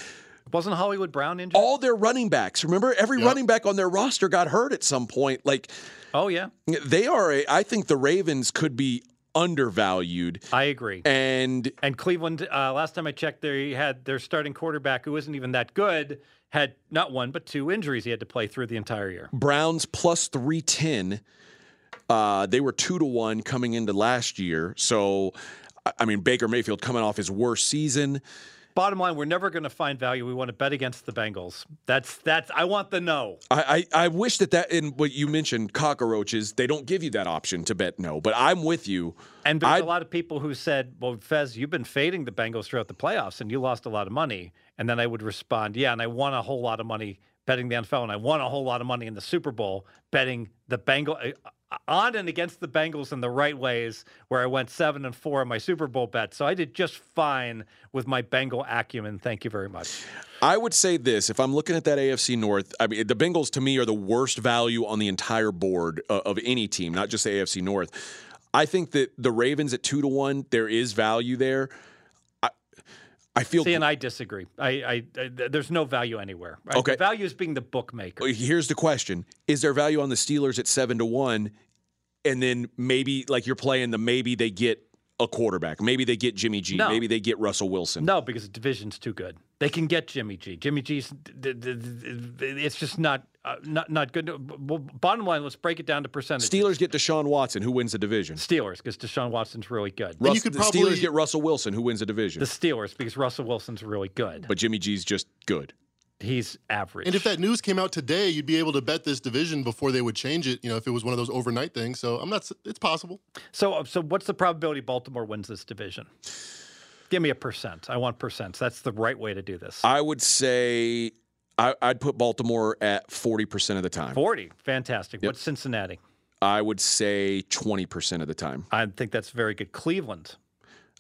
Wasn't Hollywood Brown injured. All their running backs, remember, every Yep. running back on their roster got hurt at some point. Like oh yeah, they are, a, I think the Ravens could be undervalued, I agree. and And Cleveland, uh, last time I checked, they had their starting quarterback who isn't even that good had not one but two injuries he had to play through the entire year. Browns plus 310. Uh, they were two to one coming into last year. So, I mean, Baker Mayfield coming off his worst season. Bottom line, we're never going to find value. We want to bet against the Bengals. That's that's. I want the no. I, I, I wish that that in what you mentioned, cockroaches, they don't give you that option to bet no. But I'm with you. And there's I- a lot of people who said, "Well, Fez, you've been fading the Bengals throughout the playoffs, and you lost a lot of money." And then I would respond, "Yeah, and I won a whole lot of money betting the NFL, and I won a whole lot of money in the Super Bowl betting the Bengal. On and against the Bengals in the right ways, where I went seven and four in my Super Bowl bet. So I did just fine with my Bengal acumen. Thank you very much. I would say this: if I'm looking at that AFC North, I mean the Bengals to me are the worst value on the entire board uh, of any team, not just the AFC North. I think that the Ravens at two to one, there is value there. I, I feel. See, and I disagree. I, I, I there's no value anywhere. Right? Okay. The value is being the bookmaker. Here's the question: Is there value on the Steelers at seven to one, and then maybe like you're playing the maybe they get a quarterback, maybe they get Jimmy G, No. maybe they get Russell Wilson. No, because the division's too good. They can get Jimmy G. Jimmy G's. It's just not uh, not not good. Well, Bottom line, let's break it down to percentage. Steelers get Deshaun Watson, who wins the division. Steelers, because Deshaun Watson's really good. you could the probably- Steelers get Russell Wilson, who wins the division. The Steelers, because Russell Wilson's really good. but Jimmy G's just good. He's average. And if that news came out today, you'd be able to bet this division before they would change it. You know, if it was one of those overnight things. So I'm not. It's possible. so, uh, so what's the probability Baltimore wins this division? Give me a percent. I want percents. That's the right way to do this. I would say I, I'd put Baltimore at forty percent of the time. 40. Fantastic. What's Cincinnati? I would say twenty percent of the time. I think that's very good. Cleveland.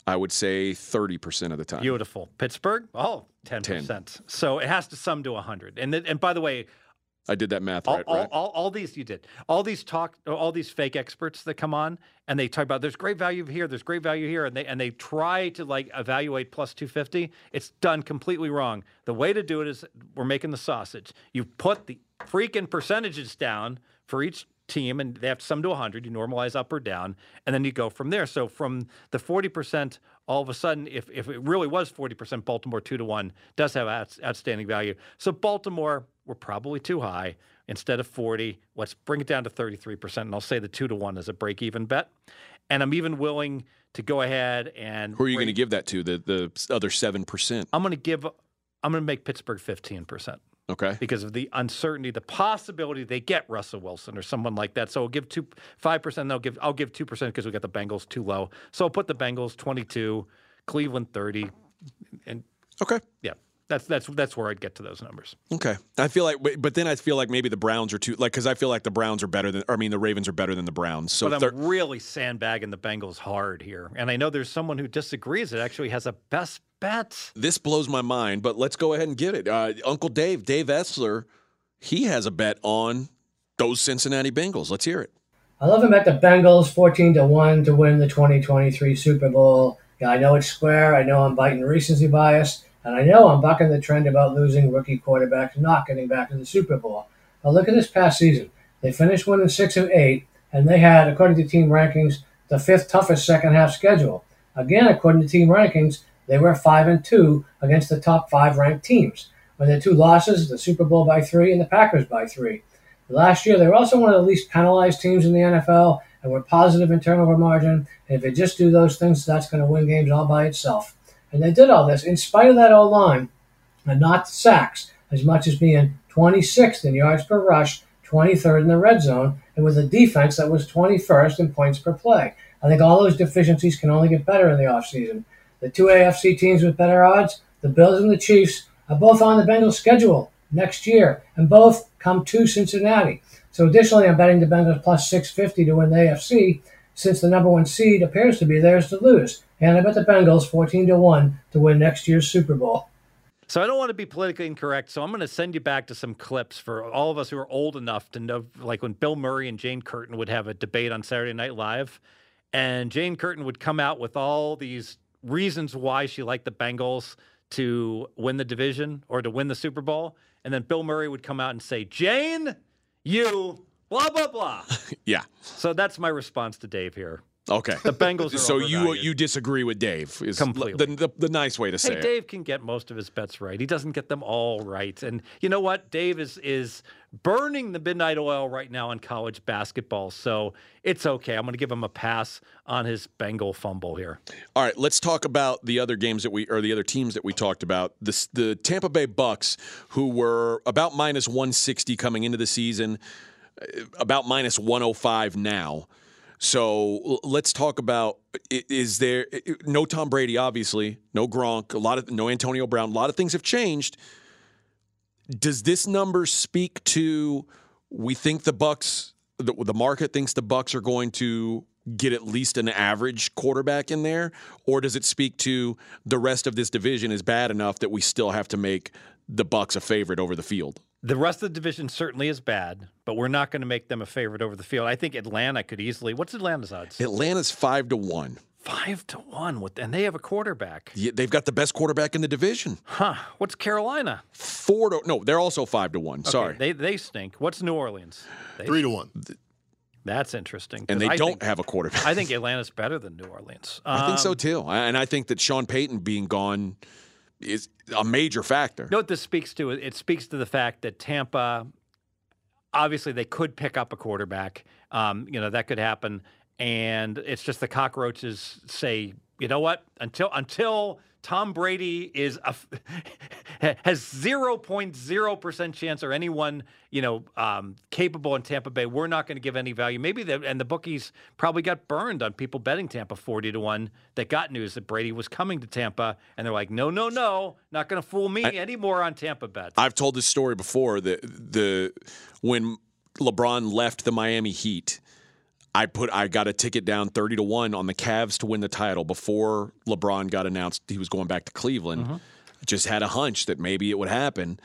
I would say thirty percent of the time. Beautiful. Pittsburgh? Oh, 10%. So it has to sum to 100. And th- and by the way, I did that math all, right, all, right? all, all these you did. All these talk all these fake experts that come on and they talk about there's great value here, there's great value here and they and they try to like evaluate plus 250. It's done completely wrong. The way to do it is we're making the sausage. You put the freaking percentages down for each team and they have to sum to 100 you normalize up or down and then you go from there. So from the 40% all of a sudden if, if it really was 40% baltimore 2 to 1 does have outs- outstanding value. So baltimore we're probably too high. Instead of 40 let's bring it down to 33% and i'll say the 2 to 1 is a break even bet. And i'm even willing to go ahead and Who are you going to give that to? The the other seven percent. i'm going to give i'm going to make pittsburgh 15% Okay. because of the uncertainty, the possibility they get Russell Wilson or someone like that. So I'll give two five percent. They'll give I'll give two percent because we got the Bengals too low. So I'll put the Bengals twenty two, Cleveland thirty, and Okay. yeah, that's that's that's where I'd get to those numbers. Okay. I feel like, but- but then I feel like maybe the Browns are too like because I feel like the Browns are better than. Or I mean, the Ravens are better than the Browns. So But I'm really sandbagging the Bengals hard here, and I know there's someone who disagrees. It actually has a best bet. this blows my mind. But let's go ahead and get it. Uh, Uncle Dave, Dave Essler, he has a bet on those Cincinnati Bengals. Let's hear it. I love him at the Bengals, 14 to 1 to win the 2023 Super Bowl. Yeah, I know it's square. I know I'm biting recency bias. And I know I'm bucking the trend about losing rookie quarterbacks not getting back to the Super Bowl. But look at this past season. They finished winning 6 and 8, and they had, according to team rankings, the fifth toughest second half schedule. Again, according to team rankings, they were 5 and 2 against the top five ranked teams. with their two losses, the Super Bowl by three and the Packers by three. Last year, they were also one of the least penalized teams in the NFL and were positive in turnover margin. And if they just do those things, that's going to win games all by itself. And they did all this in spite of that old line and not sacks, as much as being 26th in yards per rush, 23rd in the red zone, and with a defense that was 21st in points per play. I think all those deficiencies can only get better in the offseason. The two AFC teams with better odds, the Bills and the Chiefs, are both on the Bengals schedule next year, and both come to Cincinnati. So additionally, I'm betting the Bengals plus 650 to win the AFC, since the number one seed appears to be theirs to lose. And I bet the Bengals 14 to 1 to win next year's Super Bowl. So I don't want to be politically incorrect. So I'm going to send you back to some clips for all of us who are old enough to know, like when Bill Murray and Jane Curtin would have a debate on Saturday Night Live, and Jane Curtin would come out with all these reasons why she liked the Bengals to win the division or to win the Super Bowl, and then Bill Murray would come out and say, "Jane, you blah blah blah." Yeah. so that's my response to Dave here. Okay. The Bengals are so you you disagree with Dave? Is Completely. the, the, the nice way to say Hey, it. Dave can get most of his bets right. He doesn't get them all right. And you know what? Dave is is burning the midnight oil right now in college basketball. So it's okay. I'm going to give him a pass on his Bengal fumble here. All right, let's talk about the other games that we or the other teams that we talked about. This the Tampa Bay Bucks, who were about minus 160 coming into the season, uh, about minus 105 now. So let's talk about is there no Tom Brady obviously, no Gronk, a lot of no Antonio Brown, a lot of things have changed. Does this number speak to we think the Bucks the, the market thinks the Bucks are going to get at least an average quarterback in there, or does it speak to the rest of this division is bad enough that we still have to make the Bucks a favorite over the field? The rest of the division certainly is bad, but we're not going to make them a favorite over the field. I think Atlanta could easily. What's Atlanta's odds? Atlanta's five to one. Five to one with, and they have a quarterback. Yeah, they've got the best quarterback in the division. Huh? What's Carolina? Four to no, they're also five to one. Okay, Sorry, they they stink. What's New Orleans? They, Three to one. That's interesting. and they I don't think- have a quarterback. I think Atlanta's better than New Orleans. I think so Um, too, and I think that Sean Payton being gone is a major factor. You know what this speaks to? It speaks to the fact that Tampa, obviously, they could pick up a quarterback. Um, you know that could happen, and it's just the cockroaches say, you know what? Until until Tom Brady is a, has zero point zero percent chance or anyone you know um, capable in Tampa Bay, we're not going to give any value. Maybe the and the bookies probably got burned on people betting Tampa forty to one that got news that Brady was coming to Tampa, and they're like, no, no, no, not going to fool me anymore on Tampa bets. I've told this story before. that the when LeBron left the Miami Heat, I put I got a ticket down thirty to one on the Cavs to win the title before LeBron got announced he was going back to Cleveland. Mm-hmm. Just had a hunch that maybe it would happen,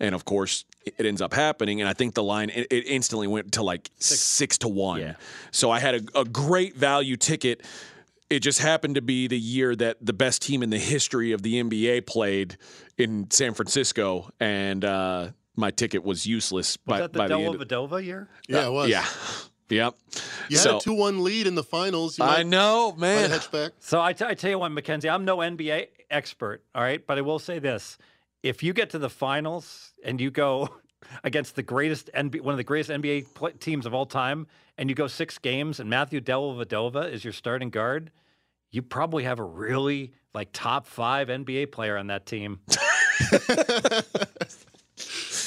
and of course it it ends up happening. And I think the line it, it instantly went to like six, to one. Yeah. So I had a, a great value ticket. It just happened to be the year that the best team in the history of the NBA played in San Francisco, and uh, my ticket was useless was by, that the by the end. Vadova year? Yeah, it was. yeah, yep. You had a two-one lead in the finals. You I know, man. have hedged back. So I, t- I tell you what, Mackenzie, I'm no NBA expert, all right, but I will say this: if you get to the finals and you go against the greatest NBA, one of the greatest NBA pl- teams of all time, and you go six games, and Matthew Dellavedova is your starting guard, you probably have a really like top five NBA player on that team.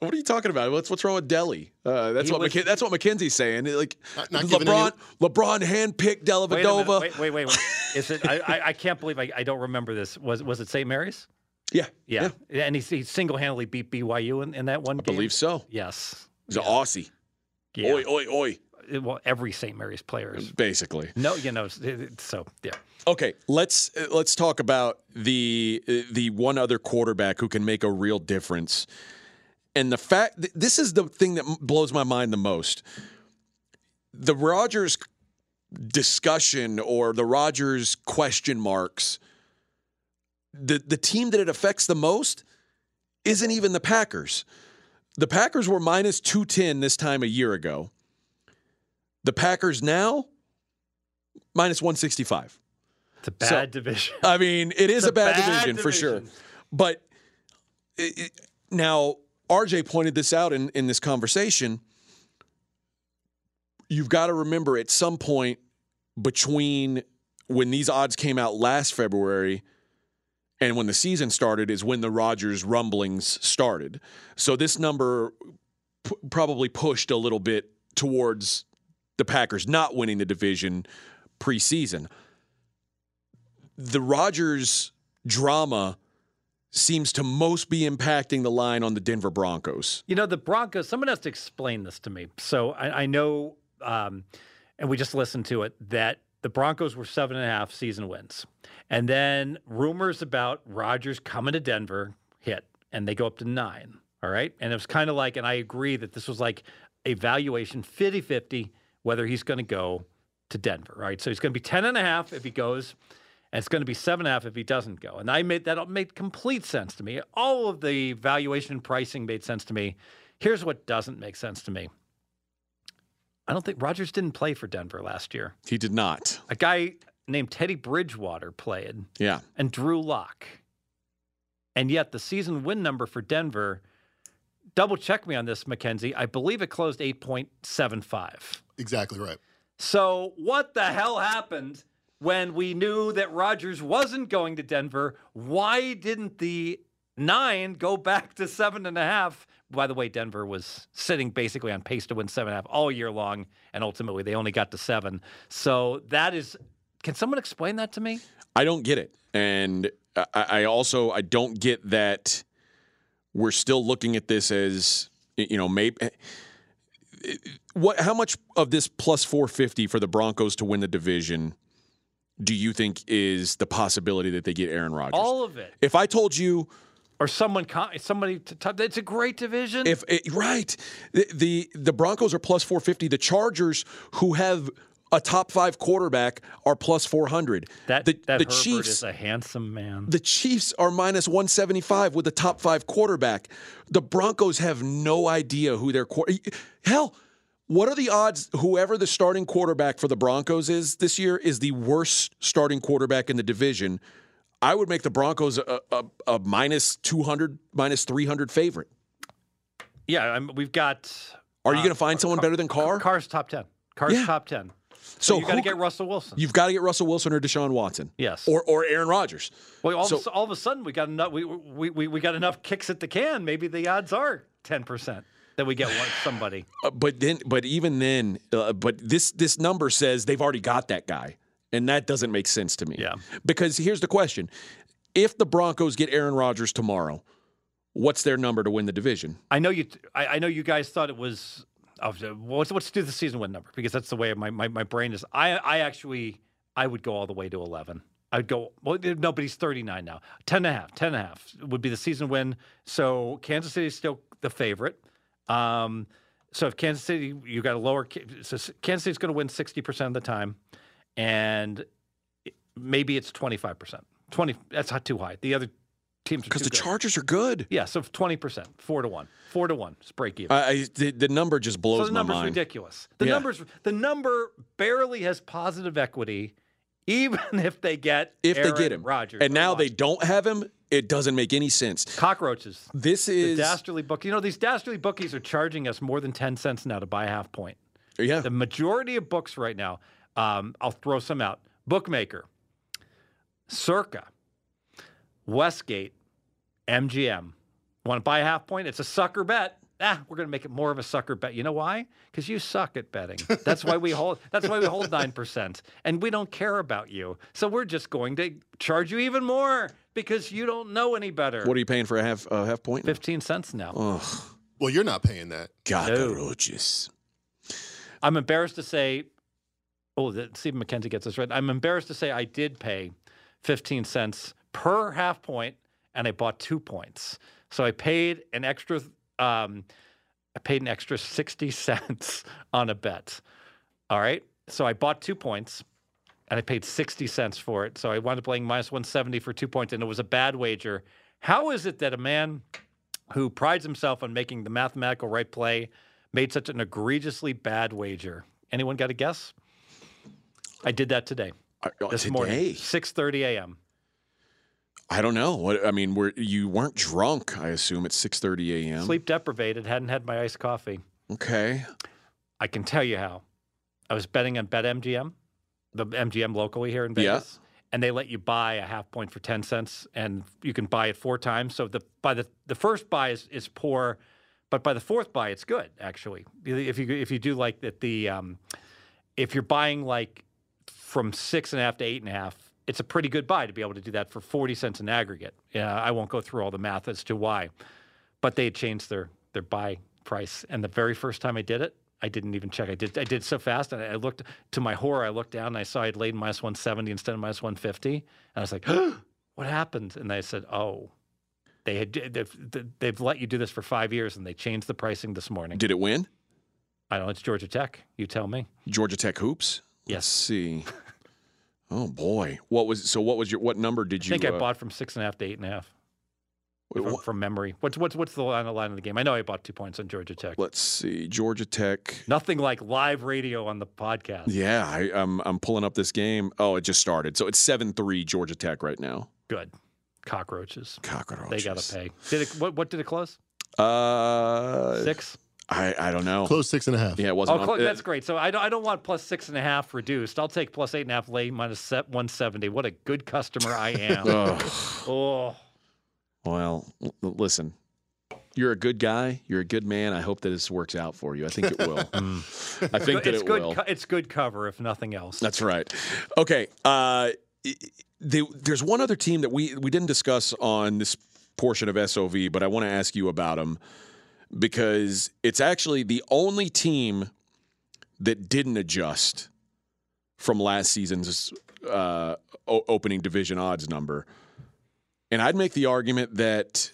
What are you talking about? What's what's wrong with Delly? Uh, that's He what was- McK- that's what Mackenzie's saying. Like Not- not LeBron, any- LeBron handpicked Della Wait, a minute, Vadova. wait, wait, wait, wait. Is it? I, I, I can't believe I, I don't remember this. Was was it St. Mary's? Yeah, Yeah, and he, he single handedly beat BYU in, in that one I game. believe so. Yes. He's an Aussie. Yeah. Oi, oi, oi. well, every St. Mary's player is. Basically. No, you know, so yeah. Okay, let's uh, let's talk about the uh, the one other quarterback who can make a real difference. And the fact th- this is the thing that blows my mind the most. The Rodgers discussion or the Rodgers question marks the the team that it affects the most isn't even the Packers. The Packers were minus 210 this time a year ago. The Packers now minus 165. It's a bad division. I mean, it is a bad, division, for sure. But it, it- now, RJ pointed this out in, in this conversation. You've got to remember at some point between when these odds came out last February and when the season started is when the Rodgers rumblings started. So this number p- probably pushed a little bit towards the Packers not winning the division preseason the Rodgers drama seems to most be impacting the line on the Denver Broncos. You know, the Broncos, someone has to explain this to me. So I, I know, um, and we just listened to it, that the Broncos were seven and a half season wins. And then rumors about Rodgers coming to Denver hit, and they go up to nine. All right. And it was kind of like, and I agree that this was like a valuation 50 50 whether he's going to go to Denver. Right. So he's going to be 10 and a half if he goes. And it's going to be seven and a half if he doesn't go. And I made that made complete sense to me. All of the valuation and pricing made sense to me. Here's what doesn't make sense to me. I don't think Rodgers didn't play for Denver last year. He did not. A guy named Teddy Bridgewater played Yeah. and Drew Lock. And yet the season win number for Denver, double check me on this, Mackenzie. I believe it closed 8.75. Exactly right. So what the hell happened when we knew that Rodgers wasn't going to Denver? Why didn't the nine go back to seven and a half? By the way, Denver was sitting basically on pace to win seven and a half all year long, and ultimately they only got to seven. So that is. Can someone explain that to me? I don't get it. And I, I also I don't get that we're still looking at this as you know maybe eh, eh, what? How much of this plus four fifty for the Broncos to win the division do you think is the possibility that they get Aaron Rodgers? All of it, if I told you, or someone, somebody, to it's a great division. if it, right, the, the the Broncos are plus four fifty. The Chargers, who have a top five quarterback, are plus four hundred. that the, that the Herbert Chiefs is a handsome man. The Chiefs are minus 175 with a top five quarterback. The Broncos have no idea who their. Hell, what are the odds whoever the starting quarterback for the Broncos is this year is the worst starting quarterback in the division? I would make the Broncos a, a, a minus 200, minus 300 favorite. yeah, I'm, we've got. Are you uh, going to find someone better than Carr? Carr's top ten. Carr's Yeah. top ten. So So, you got to get Russell Wilson. You've got to get Russell Wilson or Deshaun Watson. Yes. Or, or Aaron Rodgers. Well, all, So- of, a, all of a sudden we got enough. We, we, we, we got enough kicks at the can. Maybe the odds are ten percent that we get one, somebody. Uh, but then, but even then, uh, but this this number says they've already got that guy, and that doesn't make sense to me. Yeah. Because here's the question: If the Broncos get Aaron Rodgers tomorrow, what's their number to win the division? I know you. I, I know you guys thought it was. Well, let's, let's do the season win number because that's the way my, my, my brain is. I I actually I would go all the way to eleven. I'd go. Well, no, but he's thirty nine now. Ten and a half. Ten and a half would be the season win. So Kansas City is still the favorite. Um, so if Kansas City, you got a lower. So Kansas City's going to win sixty percent of the time, and maybe it's twenty five percent. Twenty. That's not too high. The other teams are Because the good. Chargers are good. Yeah, so twenty percent, four to one, four to one, it's break even. I, the, the number just blows so the my number's ridiculous. The Yeah. numbers, the number barely has positive equity, even if they get If they get him, Rodgers, and now they don't have him, it doesn't make any sense. cockroaches. This The is dastardly book. You know these dastardly bookies are charging us more than ten cents now to buy a half point. yeah. The majority of books right now, um, I'll throw some out. Bookmaker, Circa, Westgate, MGM. Want to buy a half point? It's a sucker bet. Ah, we're going to make it more of a sucker bet. You know why? Because you suck at betting. That's why we hold. That's why we hold nine percent, and we don't care about you. So we're just going to charge you even more because you don't know any better. what are you paying for a half a half point? Fifteen cents now. Oh, Well, you're not paying that. cockroaches. I'm embarrassed to say, oh, that Stephen Mackenzie gets this right. I'm embarrassed to say I did pay 15 cents per half point, and I bought two points. So I paid an extra, um, I paid an extra 60 cents on a bet. All right. So I bought two points, and I paid 60 cents for it. So I wound up playing minus 170 for two points, and it was a bad wager. How is it that a man who prides himself on making the mathematical right play made such an egregiously bad wager. Anyone got a guess? I did that today. Uh, This today, morning, 6:30 a.m. I don't know. What I mean, were you weren't drunk? I assume at six thirty a.m. Sleep deprivated, hadn't had my iced coffee. Okay. I can tell you how. I was betting on BetMGM, the MGM locally here in Yeah. Vegas, and they let you buy a half point for 10 cents and you can buy it four times. So the by the the first buy is, is poor, but by the fourth buy it's good actually. If you if you do like that the um, if you're buying like from six and a half to eight and a half, it's a pretty good buy to be able to do that for 40 cents in aggregate. Yeah, I won't go through all the math as to why, but they had changed their their buy price. And the very first time I did it, I didn't even check. I did I did so fast, and I looked to my horror. I looked down and I saw I'd laid minus 170 instead of minus 150, and I was like, "What happened?" And they said, "Oh." They had they've, they've let you do this for five years, and they changed the pricing this morning. Did it win? I don't know. It's Georgia Tech. You tell me. Georgia Tech hoops. Let's Yes. see. Oh boy, what was so? What was your what number did you? I think I uh, bought from six and a half to eight and a half from, from memory. What's what's what's the line, the line of the game? I know I bought two points on Georgia Tech. Let's see, Georgia Tech. Nothing like live radio on the podcast. Yeah, I, I'm I'm pulling up this game. Oh, it just started. So it's seven three Georgia Tech right now. Good. Cockroaches. Cockroaches. They got to pay. Did it? What, what did it close? Uh, Six. I I don't know. Close six and a half. Yeah, it Oh, wasn't. on- clo- uh, that's great. So I don't, I don't want plus six and a half reduced. I'll take plus eight and a half late minus se- 170. What a good customer I am. Ugh. oh, Well, l- listen, you're a good guy. You're a good man. I hope that this works out for you. I think it will. I think that it's it good. will. Co- it's good cover, if nothing else. That's right. Okay. Uh, the, there's one other team that we we didn't discuss on this portion of SOV, but I want to ask you about them. Because it's actually the only team that didn't adjust from last season's uh, o- opening division odds number. And I'd make the argument that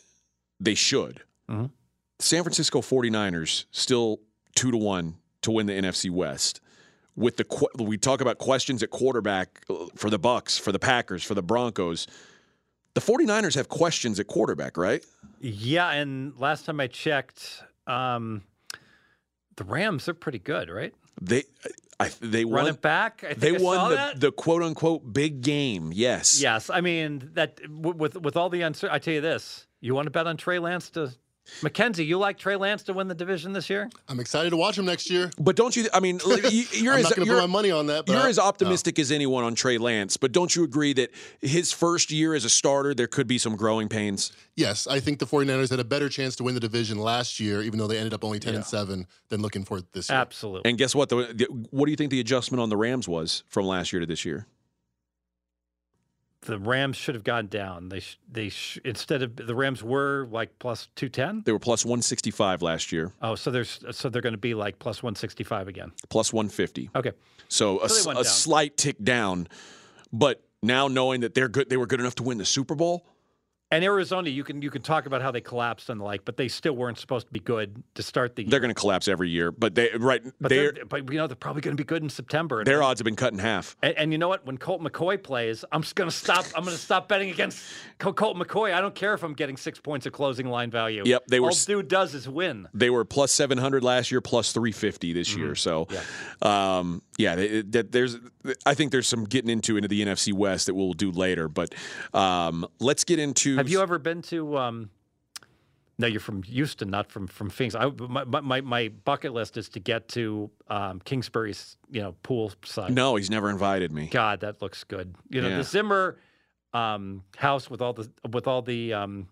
they should. Mhm. San Francisco 49ers still 2 to 1 to win the NFC West. With the we talk about questions at quarterback uh, for the Bucks, for the Packers, for the Broncos. The 49ers have questions at quarterback, right? Yeah, and last time I checked, um, the Rams are pretty good, right? They I, they Run it back. I think they I won the, the quote unquote big game. Yes. Yes, I mean that with with all the uncertainty. I tell you this: you want to bet on Trey Lance to Mackenzie? You like Trey Lance to win the division this year? I'm excited to watch him next year. But don't you I mean you- you're I'm as not going to you're, put my money on that. But you're I- as optimistic as anyone on Trey Lance, but don't you agree that his first year as a starter there could be some growing pains? Yes, I think the 49ers had a better chance to win the division last year, even though they ended up only 10 and 7 than looking for it this year. Absolutely. And guess what? The, the, what do you think the adjustment on the Rams was from last year to this year? The Rams should have gone down. They sh- they sh- instead of the Rams were like plus two ten. They were plus 165 last year, Oh, so there's so they're going to be like plus one sixty five again. plus 150. Okay. So a, So went a slight tick down, but now knowing that they're good, they were good enough to win the Super Bowl. And Arizona, you can you can talk about how they collapsed and the like, but they still weren't supposed to be good to start the year. They're going to collapse every year, but they right but they're, they're, but you know they're probably going to be good in September. And, their odds have been cut in half. and, and you know what? When Colt McCoy plays, I'm just going to stop. I'm going to stop betting against Colt McCoy. I don't care if I'm getting six points of closing line value. Yep, they were All dude does is win. They were plus 700 last year, plus 350 this Mm-hmm. year. So, yeah, um, yeah they, that there's I think there's some getting into into the NFC West that we'll do later. But um, let's get into. Have you ever been to? Um, no, you're from Houston, not from from Phoenix. I, my, my my bucket list is to get to um, Kingsbury's, you know, pool side. No, he's never invited me. God, that looks good. You know, Yeah. the Zimmer um, house with all the with all the um,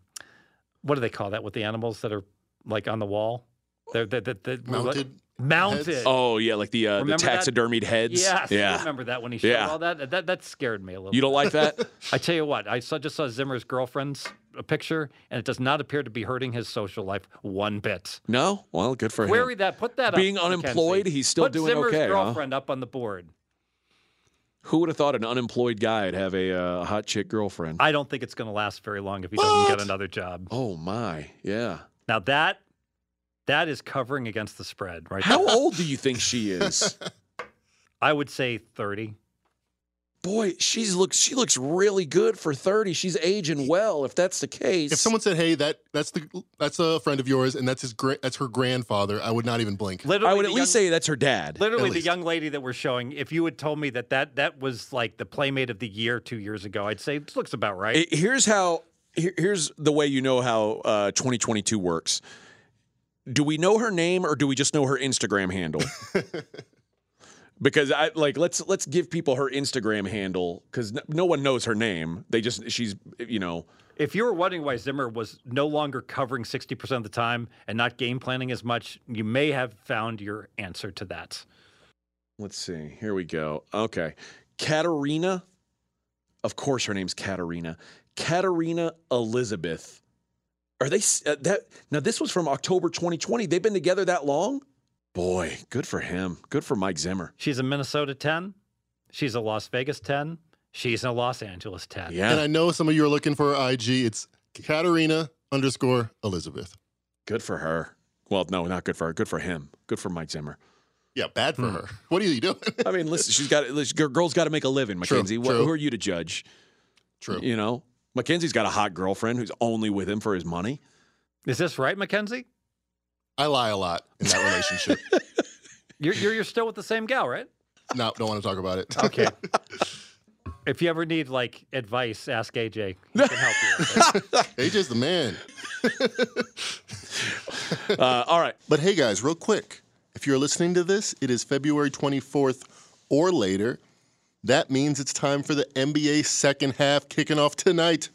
what do they call that with the animals that are like on the wall? They're, they're, they're, they're Mounted. Mounted. heads? Oh yeah, like the uh, the Remember that? taxidermied heads. Yes, I yeah. remember that when he showed Yeah. all that. That that scared me a little. You don't like that? I tell you what, I saw, just saw Zimmer's girlfriend's a picture, and it does not appear to be hurting his social life one bit. no. Well, good for Query him. that. Put that Being up. unemployed, Mackenzie. he's still Put doing Zimmer's okay, huh? girlfriend up on the board. Who would have thought an unemployed guy would have a uh, hot chick girlfriend? I don't think it's going to last very long if he doesn't get another job. oh my, yeah. Now that that is covering against the spread, right? How there. old do you think she is? I would say thirty. Boy, she's looks she looks really good for 30. She's aging well if that's the case. If someone said, "Hey, that that's the that's a friend of yours, and that's his gra- that's her grandfather," I would not even blink. Literally, I would at least young- say that's her dad. Literally, the young lady that we're showing. If you had told me that that that was like the playmate of the year two years ago, I'd say it looks about right. It- here's how here- here's the way you know how uh, 2022 works. Do we know her name or do we just know her Instagram handle? because I like let's let's give people her Instagram handle because no, no one knows her name. They just she's you know If you were wondering why Zimmer was no longer covering 60% of the time and not game planning as much, you may have found your answer to that. let's see here we go. Okay, Katerina. Of course, her name's Katerina. Katerina Elizabeth. Are they uh, that now? This was from October 2020. They've been together that long. Boy, good for him. Good for Mike Zimmer. She's a Minnesota 10. She's a Las Vegas 10. She's a Los Angeles 10. Yeah. And I know some of you are looking for her IG. It's Katarina underscore Elizabeth. good for her. Well, no, not good for her. Good for him. Good for Mike Zimmer. Yeah, bad for Hmm. her. What are you doing? I mean, listen, she's got listen, girl's got to make a living, True, Mackenzie. Wh- true. Who are you to judge? True. You know, Mackenzie's got a hot girlfriend who's only with him for his money. Is this right, Mackenzie? I lie a lot in that relationship. You're, you're, you're still with the same gal, right? no, don't want to talk about it. Okay. if you ever need like advice, ask AJ. He can help you. AJ's the man. Uh, all right, But hey, guys, real quick. If you're listening to this, it is February 24th or later. That means it's time for the NBA second half kicking off tonight.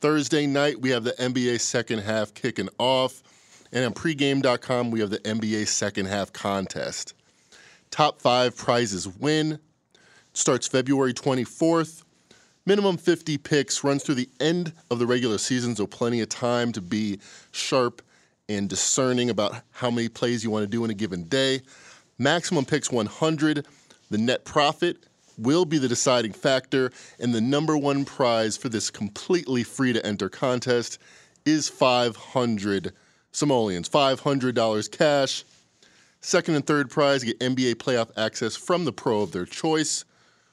Thursday night, we have the NBA second half kicking off. And on pregame.com, we have the NBA second half contest. Top five prizes win. Starts February 24th. Minimum 50 picks runs through the end of the regular season, so plenty of time to be sharp and discerning about how many plays you want to do in a given day. Maximum picks 100. The net profit will be the deciding factor, and the number one prize for this completely free to enter contest is 500 simoleons, $500 cash. Second and third prize get NBA playoff access from the pro of their choice.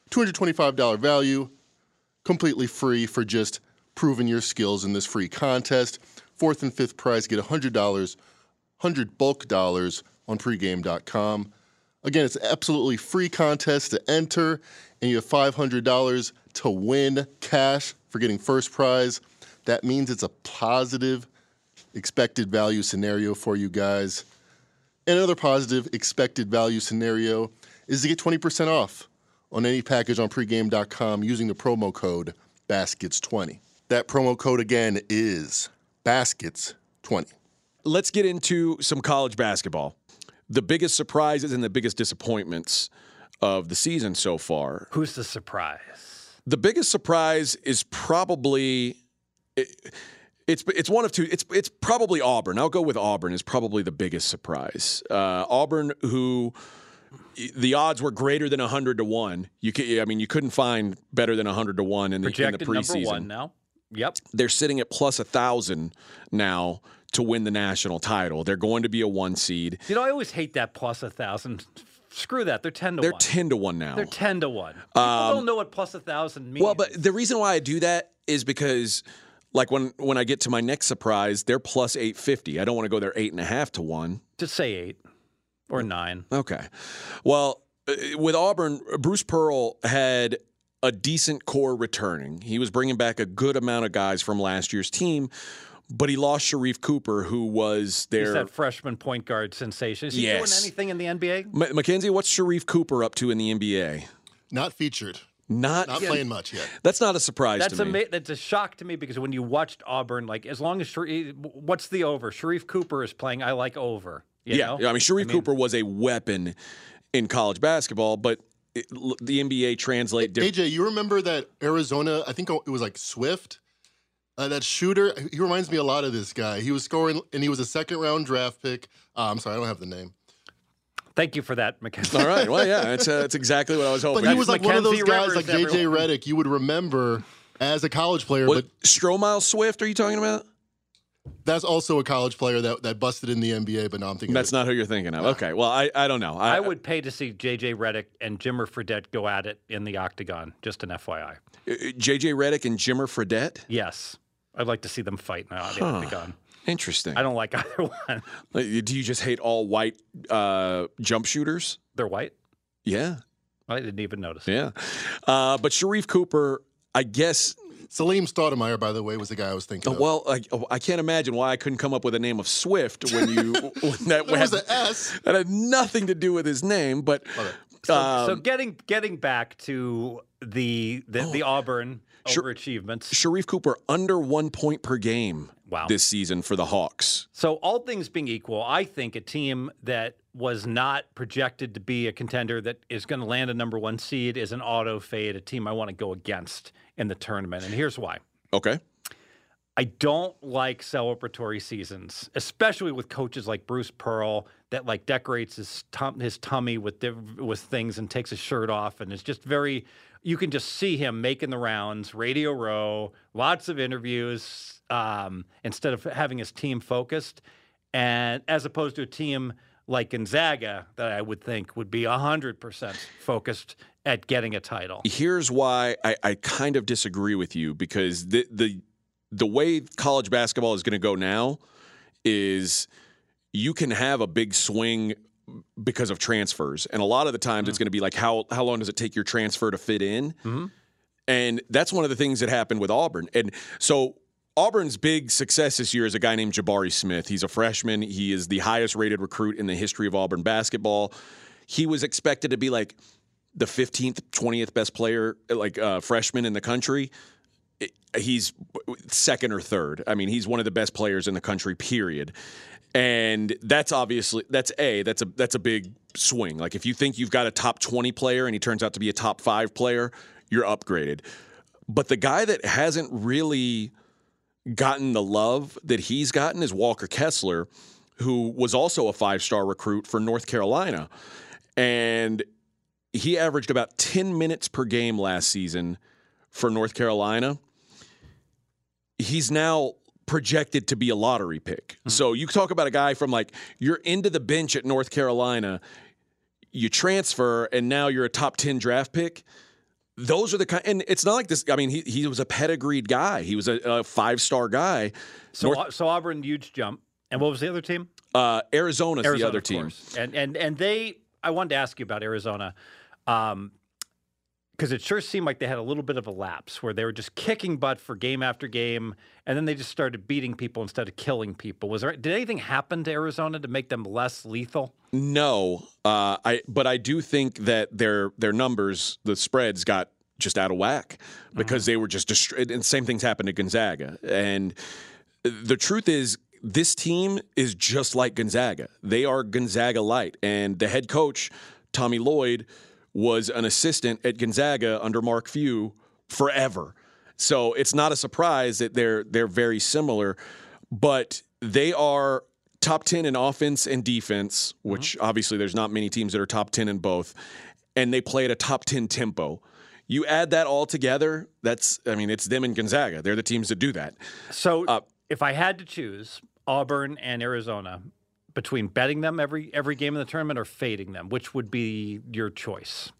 $225 value, completely free for just proving your skills in this free contest. Fourth and fifth prize get $100, 100 bulk dollars on pregame.com. Again, it's absolutely free contest to enter, and you have $500 to win cash for getting first prize. That means it's a positive expected value scenario for you guys. Another positive expected value scenario is to get 20% off on any package on pregame.com using the promo code BASKETS20. That promo code again is BASKETS20. Let's get into some college basketball. The biggest surprises and the biggest disappointments of the season so far. Who's the surprise? The biggest surprise is probably it, it's it's one of two. It's it's probably Auburn. I'll go with Auburn is probably the biggest surprise. Uh, Auburn, who the odds were greater than hundred to one. You can, I mean, you couldn't find better than hundred to one in the, Projected in the preseason. number one now. Yep. They're sitting at plus a thousand now to win the national title. They're going to be a one seed. You know, I always hate that plus a thousand. Screw that. They're ten to They're one. ten to one now. They're ten to one. People don't know what plus a thousand means. Well, but the reason why I do that is because, like when when I get to my next surprise, they're plus eight fifty. I don't want to go there eight and a half to one. just say eight or nine. Okay. Well, uh, with Auburn, Bruce Pearl had a decent core returning. He was bringing back a good amount of guys from last year's team, but he lost Sharife Cooper, who was He's that freshman point guard sensation. Is he Yes. doing anything in the NBA? M- Mackenzie, what's Sharife Cooper up to in the NBA? Not featured. Not, Not playing much yet. That's not a surprise That's to a me. ma- that's a shock to me because when you watched Auburn, like as long as Sharife, eh, what's the over? Sharife Cooper is playing. I like over. You yeah, know? I mean Sharife Cooper was a weapon in college basketball, but it, the NBA translate different. AJ, you remember that Arizona? I think it was like Swift. Uh, that shooter, he reminds me a lot of this guy. He was scoring, and he was a second round draft pick. Uh, I'm sorry, I don't have the name. Thank you for that, Mackenzie. All right, well, yeah, that's uh, that's exactly what I was hoping. But he was like one of those guys, like JJ everyone. Redick, you would remember as a college player. what, But Stromile Swift? Are you talking about? that's also a college player that, that busted in the NBA. But now I'm thinking That's not who you're thinking of. Okay, well, I, I don't know. I, I would pay to see JJ Redick and Jimmer Fredette go at it in the octagon. Just an FYI. JJ Redick and Jimmer Fredette. Yes, I'd like to see them fight now at the octagon. Interesting. I don't like either one. Like, Do you just hate all white uh, jump shooters? They're white. Yeah, I didn't even notice. yeah. Uh, but Sharife Cooper, I guess. Salim Stoudamire, by the way, was the guy I was thinking of. Well, I, I can't imagine why I couldn't come up with a name of Swift when you when that there was an S. that had nothing to do with his name. But So, um, so getting getting back to the the, the Auburn Sure. overachievements. Sharife Cooper under one point per game Wow. this season for the Hawks. So all things being equal, I think a team that was not projected to be a contender that is going to land a number one seed is an auto fade, a team I want to go against in the tournament, and here's why. Okay. I don't like celebratory seasons, especially with coaches like Bruce Pearl that like decorates his tum- his tummy with div- with things and takes his shirt off and it's just very you can just see him making the rounds, Radio Row, lots of interviews um, instead of having his team focused and as opposed to a team like Gonzaga that I would think would be 100% focused at getting a title. Here's why I, I kind of disagree with you because the the the way college basketball is going to go now is you can have a big swing because of transfers, and a lot of the times it's going to be like how how long does it take your transfer to fit in, and that's one of the things that happened with Auburn, and so. Auburn's big success this year is a guy named Jabari Smith. He's a freshman. He is the highest rated recruit in the history of Auburn basketball. He was expected to be like the 15th, 20th best player, like uh, freshman in the country. He's second or third. I mean, he's one of the best players in the country, period. And that's obviously that's a that's a that's a big swing. Like if you think you've got a top 20 player and he turns out to be a top 5 player, you're upgraded. But the guy that hasn't really gotten the love that he's gotten is Walker Kessler, who was also a five star recruit for North Carolina. And he averaged about 10 minutes per game last season for North Carolina. He's now projected to be a lottery pick. So you talk about a guy from like you're into the bench at North Carolina, you transfer, and now you're a top 10 draft pick. Those are the kind, and it's not like this. I mean, he, he was a pedigreed guy. He was a, a five star guy. So, North- so Auburn huge jump. And what was the other team? Uh, Arizona's Arizona, the other team. And and and they. I wanted to ask you about Arizona, um, because it sure seemed like they had a little bit of a lapse where they were just kicking butt for game after game, and then they just started beating people instead of killing people. Was there did anything happen to Arizona to make them less lethal? No, uh, I but I do think that their their numbers, the spreads got just out of whack because they were just destroyed. And same things happened to Gonzaga. And the truth is, this team is just like Gonzaga. They are Gonzaga light, and the head coach Tommy Lloyd was an assistant at Gonzaga under Mark Few forever. So it's not a surprise that they're they're very similar, but they are top 10 in offense and defense, which obviously there's not many teams that are top 10 in both, and they play at a top 10 tempo. You add that all together, that's I mean, it's them and Gonzaga. They're the teams that do that. So Uh, if I had to choose Auburn and Arizona between betting them every every game in the tournament or fading them, which would be your choice?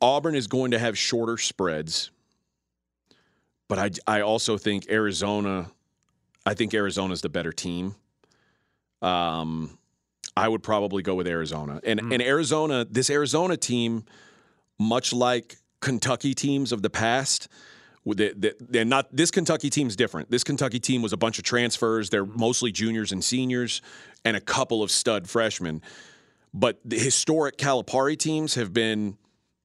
Auburn is going to have shorter spreads, but I, I also think Arizona, I think Arizona's the better team. Um, I would probably go with Arizona. And, and Arizona, this Arizona team, much like Kentucky teams of the past, with the, the, they're not this Kentucky team's different. This Kentucky team was a bunch of transfers. They're mm-hmm. mostly juniors and seniors, and a couple of stud freshmen. But the historic Calipari teams have been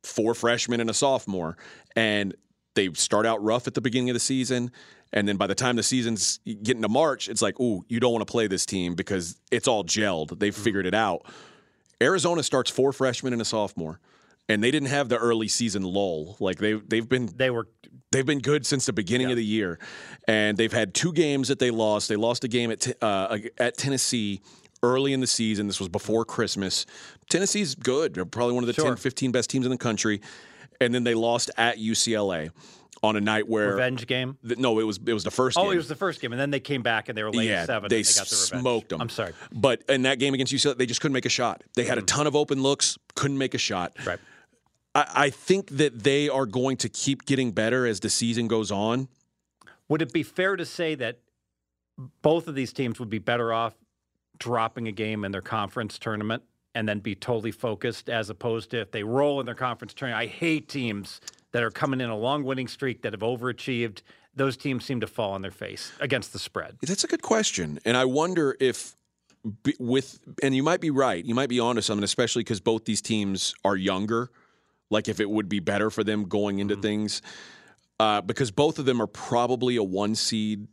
four freshmen and a sophomore, and they start out rough at the beginning of the season, and then by the time the season's getting to March, it's like, ooh, you don't want to play this team because it's all gelled. They've mm-hmm. figured it out. Arizona starts four freshmen and a sophomore, and they didn't have the early season lull. Like they they've been They were They've been good since the beginning of the year, and they've had two games that they lost. They lost a game at uh, at Tennessee early in the season. This was before Christmas. Tennessee's good. They're probably one of the Sure. 10, 15 best teams in the country. And then they lost at UCLA on a night where revenge game. th- no, it was it was the first Oh, game. it was the first game, and then they came back and they were late yeah, seven. they, and they got the revenge. smoked them. I'm sorry. but in that game against UCLA, they just couldn't make a shot. They Mm. had a ton of open looks, couldn't make a shot. Right. I, I think that they are going to keep getting better as the season goes on. Would it be fair to say that both of these teams would be better off dropping a game in their conference tournament and then be totally focused as opposed to if they roll in their conference tournament? I hate teams that are coming in a long winning streak that have overachieved. Those teams seem to fall on their face against the spread. That's a good question, and I wonder if with and you might be right. You might be onto something, especially because both these teams are younger. Like if it would be better for them going into Mm-hmm. things, uh, because both of them are probably a one seed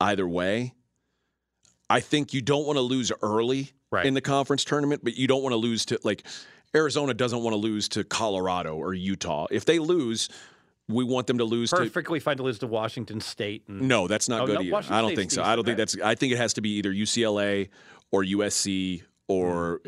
either way. I think you don't want to lose early Right. in the conference tournament, but you don't want to lose to like Arizona doesn't want to lose to Colorado or Utah. If they lose, we want them to lose to Perfectly fine to lose to Washington State. And no, that's not Oh, good no, either. Washington I don't State's think so. decent, I don't think that's. I think it has to be either UCLA or USC or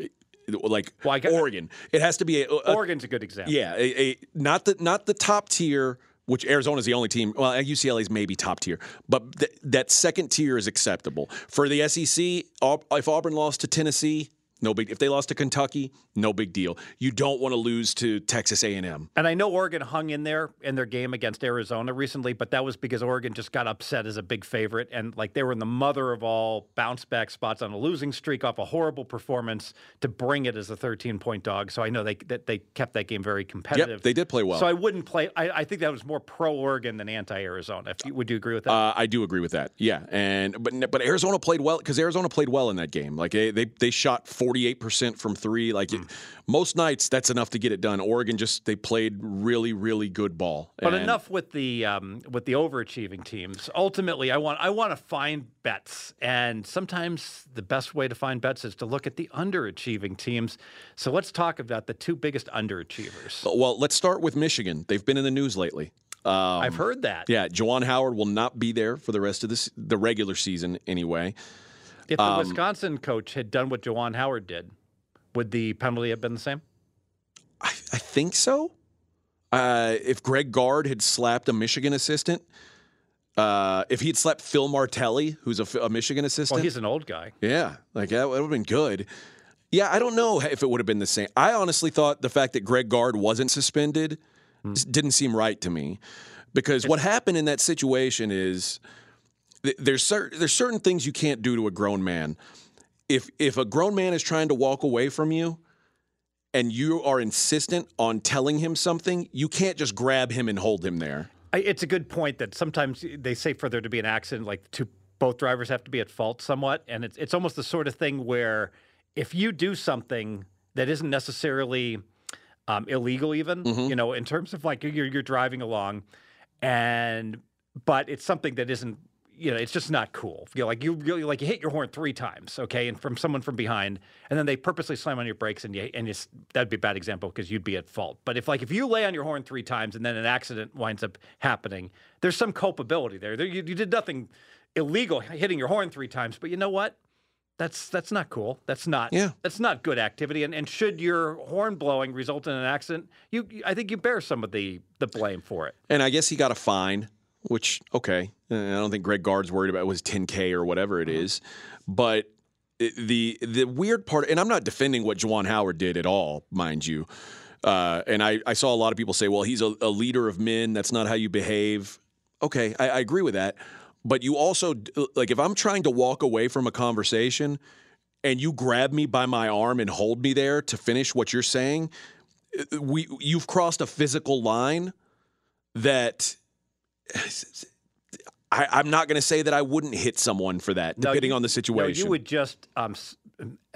like Well, got- Oregon. It has to be a, a- Oregon's a good example. yeah, a, a not the not the top tier. Which Arizona's the only team. Well, UCLA's maybe top tier, but th- that second tier is acceptable for the SEC. If Auburn lost to Tennessee, no big. If they lost to Kentucky, no big deal. You don't want to lose to Texas A&M. And I know Oregon hung in there in their game against Arizona recently, but that was because Oregon just got upset as a big favorite. And like they were in the mother of all bounce back spots on a losing streak off a horrible performance to bring it as a 13 point dog. So I know they that they kept that game very competitive. Yep, they did play well. So I wouldn't play. I, I think that was more pro Oregon than anti Arizona. If you, would you agree with that? Uh, I do agree with that. Yeah, and but but Arizona played well because Arizona played well in that game. Like they they, they shot forty eight percent from three. Like Hmm. it, most nights, that's enough to get it done. Oregon just they played really really good ball. But And- enough with the um, with the overachieving teams. Ultimately, I want I want to find bets, and sometimes the best way to find bets is to look at the underachieving teams. So let's talk about the two biggest underachievers. Well, let's start with Michigan. They've been in the news lately. Um, I've heard that. Yeah, Juwan Howard will not be there for the rest of this the regular season anyway. If the Um, Wisconsin coach had done what Juwan Howard did, would the penalty have been the same? I, I think so. Uh, if Greg Gard had slapped a Michigan assistant, uh, if he had slapped Phil Martelli, who's a, a Michigan assistant, Well, he's an old guy. yeah, like that would have been good. Yeah, I don't know if it would have been the same. I honestly thought the fact that Greg Gard wasn't suspended s- didn't seem right to me because what happened in that situation is there's cer- there's certain things you can't do to a grown man. If if a grown man is trying to walk away from you and you are insistent on telling him something, you can't just grab him and hold him there. I, it's a good point that sometimes they say for there to be an accident, like two both drivers have to be at fault somewhat, and it's it's almost the sort of thing where if you do something that isn't necessarily um, illegal, even you know, in terms of like you're you're driving along, and but it's something that isn't you know it's just not cool. You know, like you really like you hit your horn three times, okay, and from someone from behind, and then they purposely slam on your brakes, and you and you, that'd be a bad example because you'd be at fault. But if like if you lay on your horn three times and then an accident winds up happening, there's some culpability there. there you, you did nothing illegal hitting your horn three times, but you know what? That's that's not cool. That's not Yeah. that's not good activity. And and should your horn blowing result in an accident, you I think you bear some of the the blame for it. And I guess he got a fine, which okay. I don't think Greg Gard's worried about it was 10k or whatever it is, but it- the the weird part, and I'm not defending what Juwan Howard did at all, mind you. Uh, and I, I saw a lot of people say, well, he's a, a leader of men. That's not how you behave. Okay, I, I agree with that. But you also like if I'm trying to walk away from a conversation and you grab me by my arm and hold me there to finish what you're saying, we you've crossed a physical line that I, I'm not going to say that I wouldn't hit someone for that, No, depending you- on the situation. No, you would just um,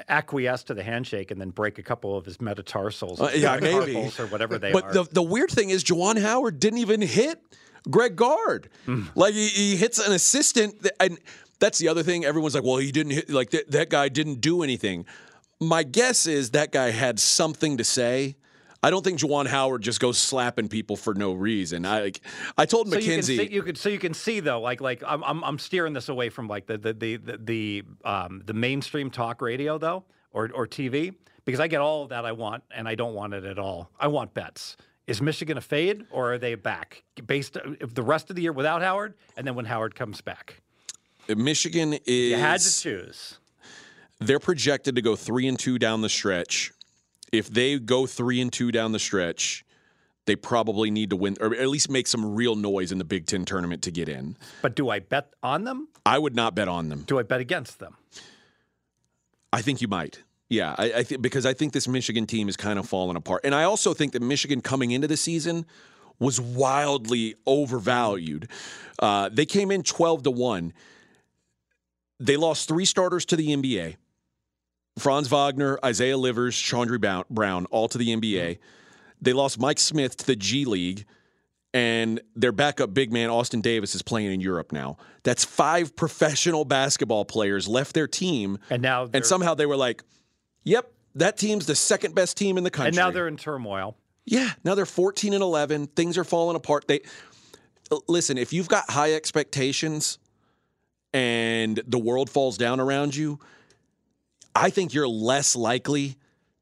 acquiesce to the handshake and then break a couple of his metatarsals, Uh, yeah, maybe. or whatever they but are. the the weird thing is, Juwan Howard didn't even hit Greg Gard. Hmm. Like he, he hits an assistant, that- and that's the other thing. Everyone's like, "Well, he didn't hit. Like that, that guy didn't do anything." My guess is that guy had something to say. I don't think Juwan Howard just goes slapping people for no reason. I like, I told so you can see, you could so you can see though, like like I'm I'm, I'm steering this away from like the the the the, the um the mainstream talk radio though or or TV because I get all of that I want and I don't want it at all. I want bets. Is Michigan a fade or are they back based if the rest of the year without Howard and then when Howard comes back? Michigan is You had to choose. they're projected to go three and two down the stretch. If they go three and two down the stretch, they probably need to win or at least make some real noise in the Big Ten tournament to get in. But do I bet on them? I would not bet on them. Do I bet against them? I think you might. Yeah, I, I think because I think this Michigan team is kind of falling apart, and I also think that Michigan coming into the season was wildly overvalued. Uh, they came in twelve to one. They lost three starters to the NBA. Franz Wagner, Isaiah Livers, Chaundee Brown, Brown, all to the NBA. Mm-hmm. They lost Mike Smith to the G League, and their backup big man, Austin Davis, is playing in Europe now. That's five professional basketball players left their team, And now and somehow they were like, yep, that team's the second best team in the country. and now they're in turmoil. Yeah, now they're 14 and 11. Things are falling apart. They listen, if you've got high expectations and the world falls down around you, I think you're less likely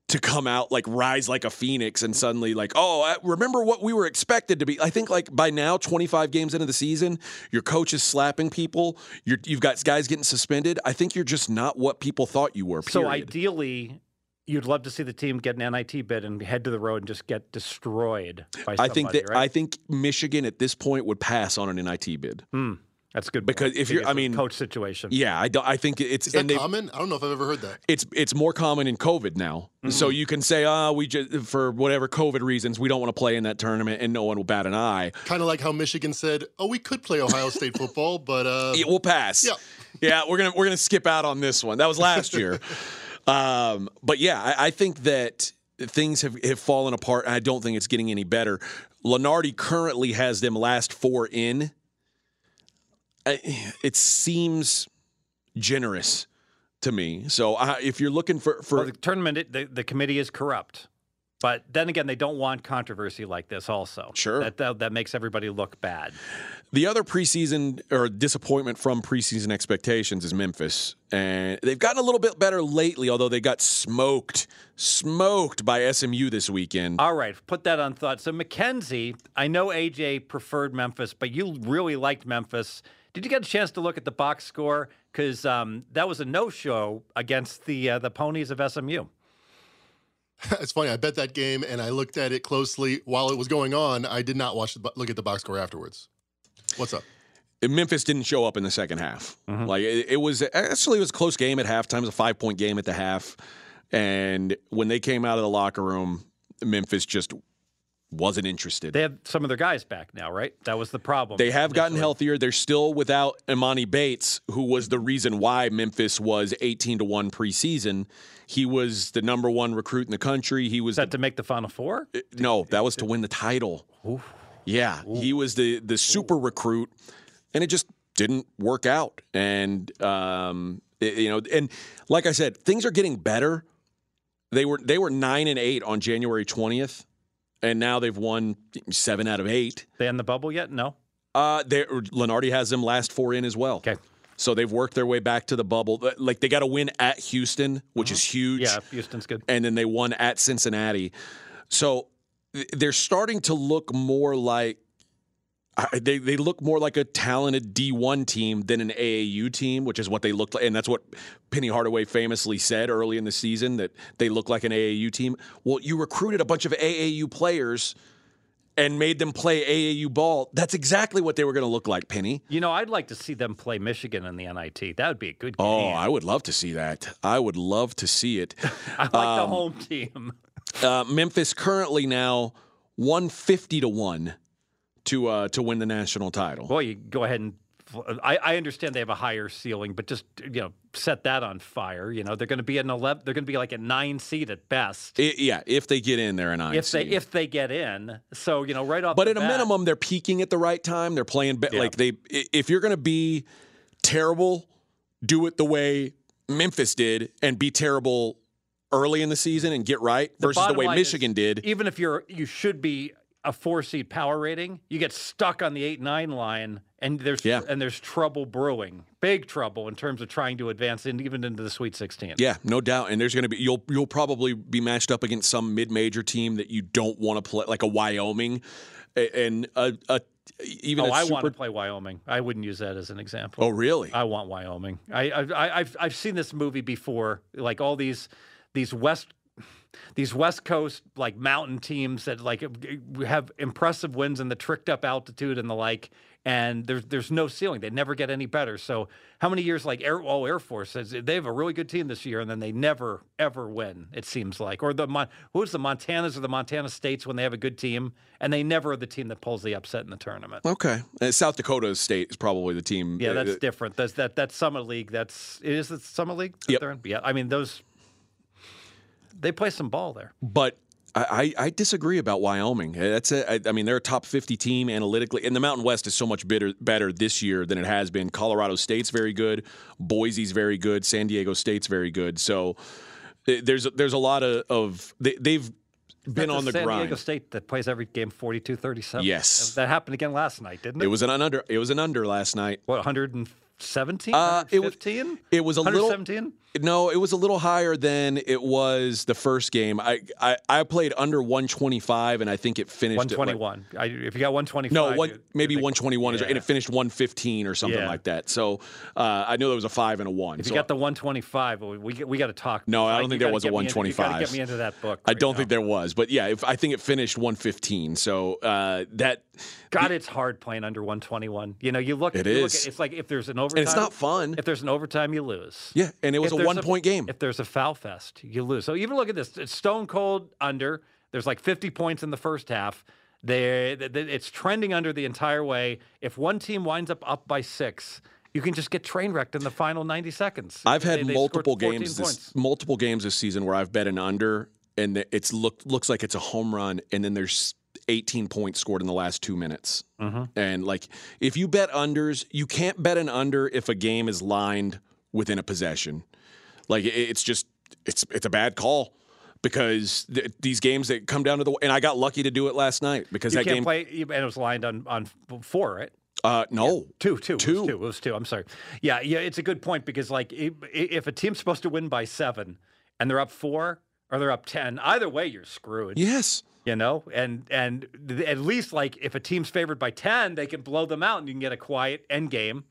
to come out like rise like a phoenix and suddenly like, "Oh, I- remember what we were expected to be." I think like by now 25 games into the season, your coach is slapping people, you're, you've got guys getting suspended. I think you're just not what people thought you were. So ideally, you'd love to see the team get an NIT bid and head to the road and just get destroyed by somebody, I think that right? I think Michigan at this point would pass on an NIT bid. Hmm. That's good because point, if you're- I mean- coach situation. Yeah, I, don't- I think it's Is that common? I don't know if I've ever heard that. it's it's more common in COVID now. Mm-hmm. So you can say, ah, we just for whatever COVID reasons, we don't want to play in that tournament, and no one will bat an eye. Kind of like how Michigan said, "Oh, we could play Ohio State football, but uh, Yeah, we'll pass. Yeah. yeah, we're gonna we're gonna skip out on this one. That was last year. um, but yeah, I, I think that things have, have fallen apart. I don't think it's getting any better. Lunardi currently has them last four in. It seems generous to me. So I, if you're looking for for Well, the tournament, it- the, the committee is corrupt. But then again, they don't want controversy like this. Also, Sure. that that, that makes everybody look bad. The other preseason or disappointment from preseason expectations is Memphis. And they've gotten a little bit better lately, although they got smoked, smoked by SMU this weekend. All right, put that on thought. So Mackenzie, I know AJ preferred Memphis, but you really liked Memphis. Did you get a chance to look at the box score? Because um, that was a no-show against the uh, the ponies of SMU. It's funny. I bet that game and I looked at it closely while it was going on. I did not watch the look at the box score afterwards. What's up? Memphis didn't show up in the second half. Mm-hmm. Like it, it was actually it was a close game at halftime. It was a five point game at the half, and when they came out of the locker room, Memphis just wasn't interested. They have some of their guys back now, right? That was the problem. They have gotten healthier. They're still without Emoni Bates, who was the reason why Memphis was 18 to 1 preseason. He was the number one recruit in the country. He was Is that to make the Final Four? no, that was to win the title. Yeah, he was the the super recruit, and it just didn't work out. And um, it- you know, and like I said, things are getting better. They were they were nine and eight on January 20th, and now they've won seven out of eight. They in the bubble yet? No. Uh, they Lunardi has them last four in as well. Okay. So they've worked their way back to the bubble. Like they got a win at Houston, which is huge. Yeah, Houston's good. And then they won at Cincinnati. So they're starting to look more like I- they they look more like a talented D1 team than an AAU team, which is what they looked like, and that's what Penny Hardaway famously said early in the season that they look like an AAU team. Well, you recruited a bunch of AAU players and made them play AAU ball. That's exactly what they were going to look like, Penny. You know, I'd like to see them play Michigan in the NIT. That would be a good game. Oh, I would love to see that. I would love to see it. I like Um, the home team. Uh, Memphis currently now 150 to 1 to uh, to win the national title. Well, you go ahead and. I, I understand they have a higher ceiling, but just you know, set that on fire. You know, they're going to be an eleven. They're going to be like a nine seed at best. I- yeah, if they get in there and if they if they get in, so you know, right off. But the at a minimum, they're peaking at the right time. They're playing be- Yeah. like they. If you're going to be terrible, do it the way Memphis did and be terrible early in the season and get right versus the way line is, Michigan did. even if you're you should be a four seed power rating, you get stuck on the eight nine line, and there's Yeah. and there's trouble brewing, big trouble in terms of trying to advance in, even into the Sweet Sixteen. Yeah, no doubt. And there's going to be you'll you'll probably be matched up against some mid-major team that you don't want to play, like a Wyoming, and a, a even Oh, I super. want to play Wyoming. I wouldn't use that as an example. oh, really? I want Wyoming. I, I, I I've I've seen this movie before. Like all these these West these West Coast like mountain teams that like have impressive wins in the tricked up altitude and the like. And there's there's no ceiling. They never get any better. So how many years like Air oh Air Force says they have a really good team this year and then they never ever win. It seems like or the Mon- who's the Montanas or the Montana States when they have a good team and they never are the team that pulls the upset in the tournament. Okay. Uh, South Dakota State is probably the team. Yeah, that's uh, different. That's that that Summit League. That's it is the Summit League. Yep. Yeah, I mean those. They play some ball there. but I, I disagree about Wyoming. That's a, I, I mean they're a top 50 team analytically, and the Mountain West is so much better better this year than it has been. Colorado State's very good, Boise's very good, San Diego State's very good. So uh, there's there's a lot of, of they, they've been on the San grind. San Diego State that plays every game 42-37. Yes. that happened again last night, didn't it? It was an under. It was an under last night. what 117, Uh, it was- 115? It was a little. 117. No, it was a little higher than it was the first game. I I, I played under 125, and I think it finished at, like- 121. I, if you got 125, No, one, you- maybe you think- 121, is yeah. and it finished 115 or something Yeah. like that. So uh, I know there was a five and a one. If so you got the 125, we we, we got to talk. No, I don't think there was a get me into- you gotta 125. Get me into that book. I don't now. think there was, but yeah, if, I think it finished 115. So uh, that God, it's hard playing under 121. You know, you look. It you look at- it's like if there's an overtime. and it's not fun. If there's an overtime, you lose. Yeah, and it was a one point game. If there's a foul fest, you lose. So even look at this. It's stone cold under. There's like 50 points in the first half. They, th- th- it's trending under the entire way. If one team winds up up by six, you can just get train wrecked in the final 90 seconds. I've had they scored multiple 14 games, this, multiple games this season where I've bet an under, and it's look looks like it's a home run, and then there's 18 points scored in the last two minutes. Mm-hmm. And like, if you bet unders, you can't bet an under if a game is lined within a possession. Like, it's just it's it's a bad call. because th- these games that come down to the and I got lucky to do it last night because You that can't game. play, and it was lined on on four, right? uh, no, Two, two, Two. It was two. It was two. I'm sorry. Yeah, yeah. It's a good point because like if a team's supposed to win by seven and they're up four or they're up ten, either way you're screwed. yes. You know, and and th- at least like if a team's favored by ten, they can blow them out and you can get a quiet end game.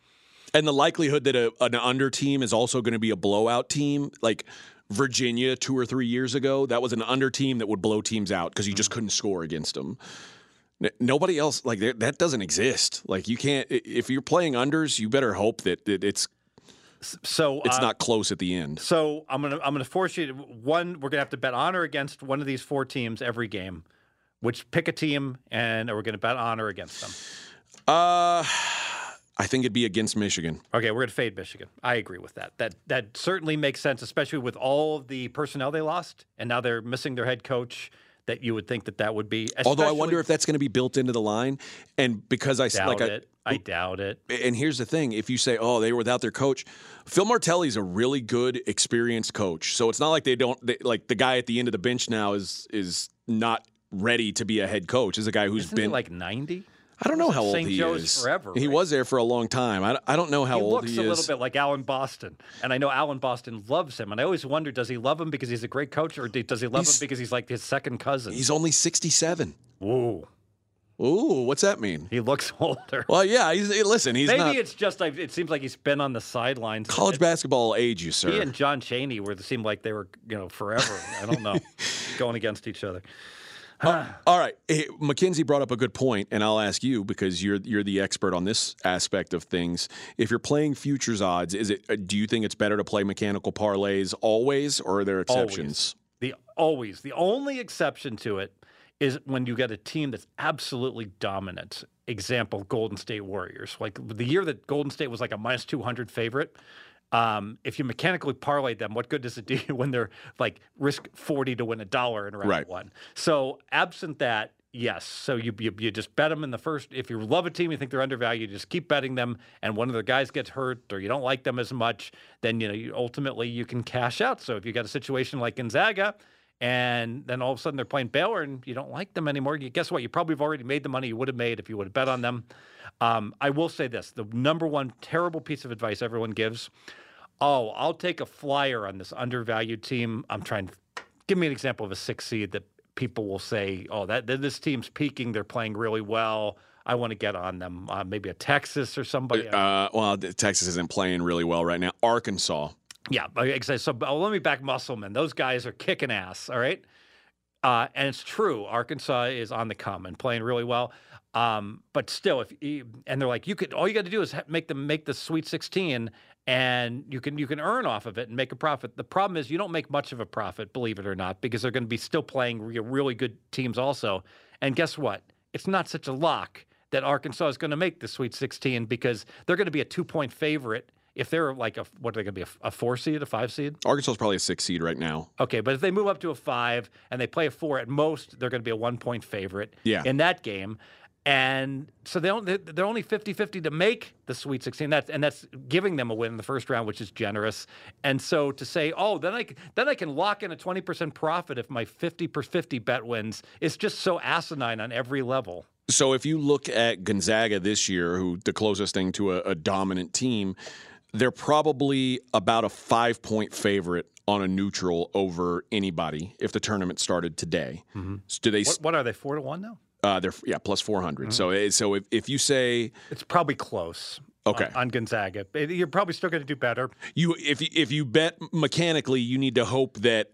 And the likelihood that a, an under team is also going to be a blowout team, like Virginia two or three years ago, that was an under team that would blow teams out because you just couldn't score against them. N- Nobody else like that, that doesn't exist. Like you can't if you're playing unders, you better hope that, that it's So it's uh, not close at the end. So I'm gonna I'm gonna force you to one. We're gonna have to bet honor against one of these four teams every game. Which pick a team and we're gonna bet honor against them. Uh, I think it'd be against Michigan. Okay, we're gonna fade Michigan. I agree with that. That that certainly makes sense, especially with all the personnel they lost, and now they're missing their head coach. That you would think that that would be. Although I wonder if that's going to be built into the line, and because I doubt like I, it. I doubt it. and here's the thing: if you say, "Oh, they were without their coach," Phil Martelli's a really good, experienced coach. So it's not like they don't they, like the guy at the end of the bench now is is not ready to be a head coach. Is a guy who's Isn't been he like 90? I don't know how old St. he Joe's is. forever, He right? was there for a long time. I, I don't know how old he old looks he looks a little bit like Alan Boston, and I know Alan Boston loves him. And I always wonder, does he love him because he's a great coach, or does he love He's- him because he's like his second cousin? He's only sixty-seven. Ooh, Ooh, what's that mean? he looks older. Well, yeah. He's listen. He's Maybe not it's just like it seems like he's been on the sidelines. college basketball age, you sir. He and John Chaney were seemed like they were you know forever. I don't know, going against each other. All right, hey, Mackenzie brought up a good point, and I'll ask you because you're you're the expert on this aspect of things. If you're playing futures odds, is it? uh, Do you think it's better to play mechanical parlays always, or are there exceptions? The always the only exception to it is when you get a team that's absolutely dominant. Example: Golden State Warriors. Like the year that Golden State was like a minus two hundred favorite. Um, if you mechanically parlay them, what good does it do you when they're like risk forty to win a dollar in a round Right. one? So absent that, yes. So you, you you just bet them in the first. If you love a team, you think they're undervalued, you just keep betting them. And one of the guys gets hurt, or you don't like them as much, then you know you, ultimately you can cash out. So if you got a situation like Gonzaga, and then all of a sudden they're playing Baylor, and you don't like them anymore, you guess what? You probably have already made the money you would have made if you would have bet on them. Um, I will say this: the number one terrible piece of advice everyone gives. Oh, I'll take a flyer on this undervalued team. I'm trying. to Give me an example of a six seed that people will say, "Oh, that this team's peaking. They're playing really well. I want to get on them." Uh, maybe a Texas or somebody. Uh, well, Texas isn't playing really well right now. Arkansas. Yeah, like so oh, let me back Musselman. Those guys are kicking ass. All right, uh, and it's true. Arkansas is on the come and playing really well. Um, but still, if you, and they're like, you could all you got to do is make them make the Sweet 16, and you can you can earn off of it and make a profit. The problem is you don't make much of a profit, believe it or not, because they're going to be still playing really good teams also. And guess what? It's not such a lock that Arkansas is going to make the Sweet 16 because they're going to be a two point favorite. If they're like a what are they going to be a, a four seed, a five seed? Arkansas is probably a six seed right now. Okay, but if they move up to a five and they play a four at most, they're going to be a one point favorite Yeah. in that game. And so they don't, they- they're only 50 50 to make the Sweet 16. That's, and that's giving them a win in the first round, which is generous. And so to say, oh, then I, then I can lock in a 20% profit if my 50 per 50 bet wins, is just so asinine on every level. So if you look at Gonzaga this year, who the closest thing to a, a dominant team, they're probably about a five point favorite on a neutral over anybody if the tournament started today. Mm-hmm. So do they? What, what are they, four to one now? Uh, they're yeah plus four mm-hmm. So it- so if, if you say It's probably close. Okay. On, on Gonzaga. Eh, you're probably still going to do better. you if you- if you bet mechanically, you need to hope that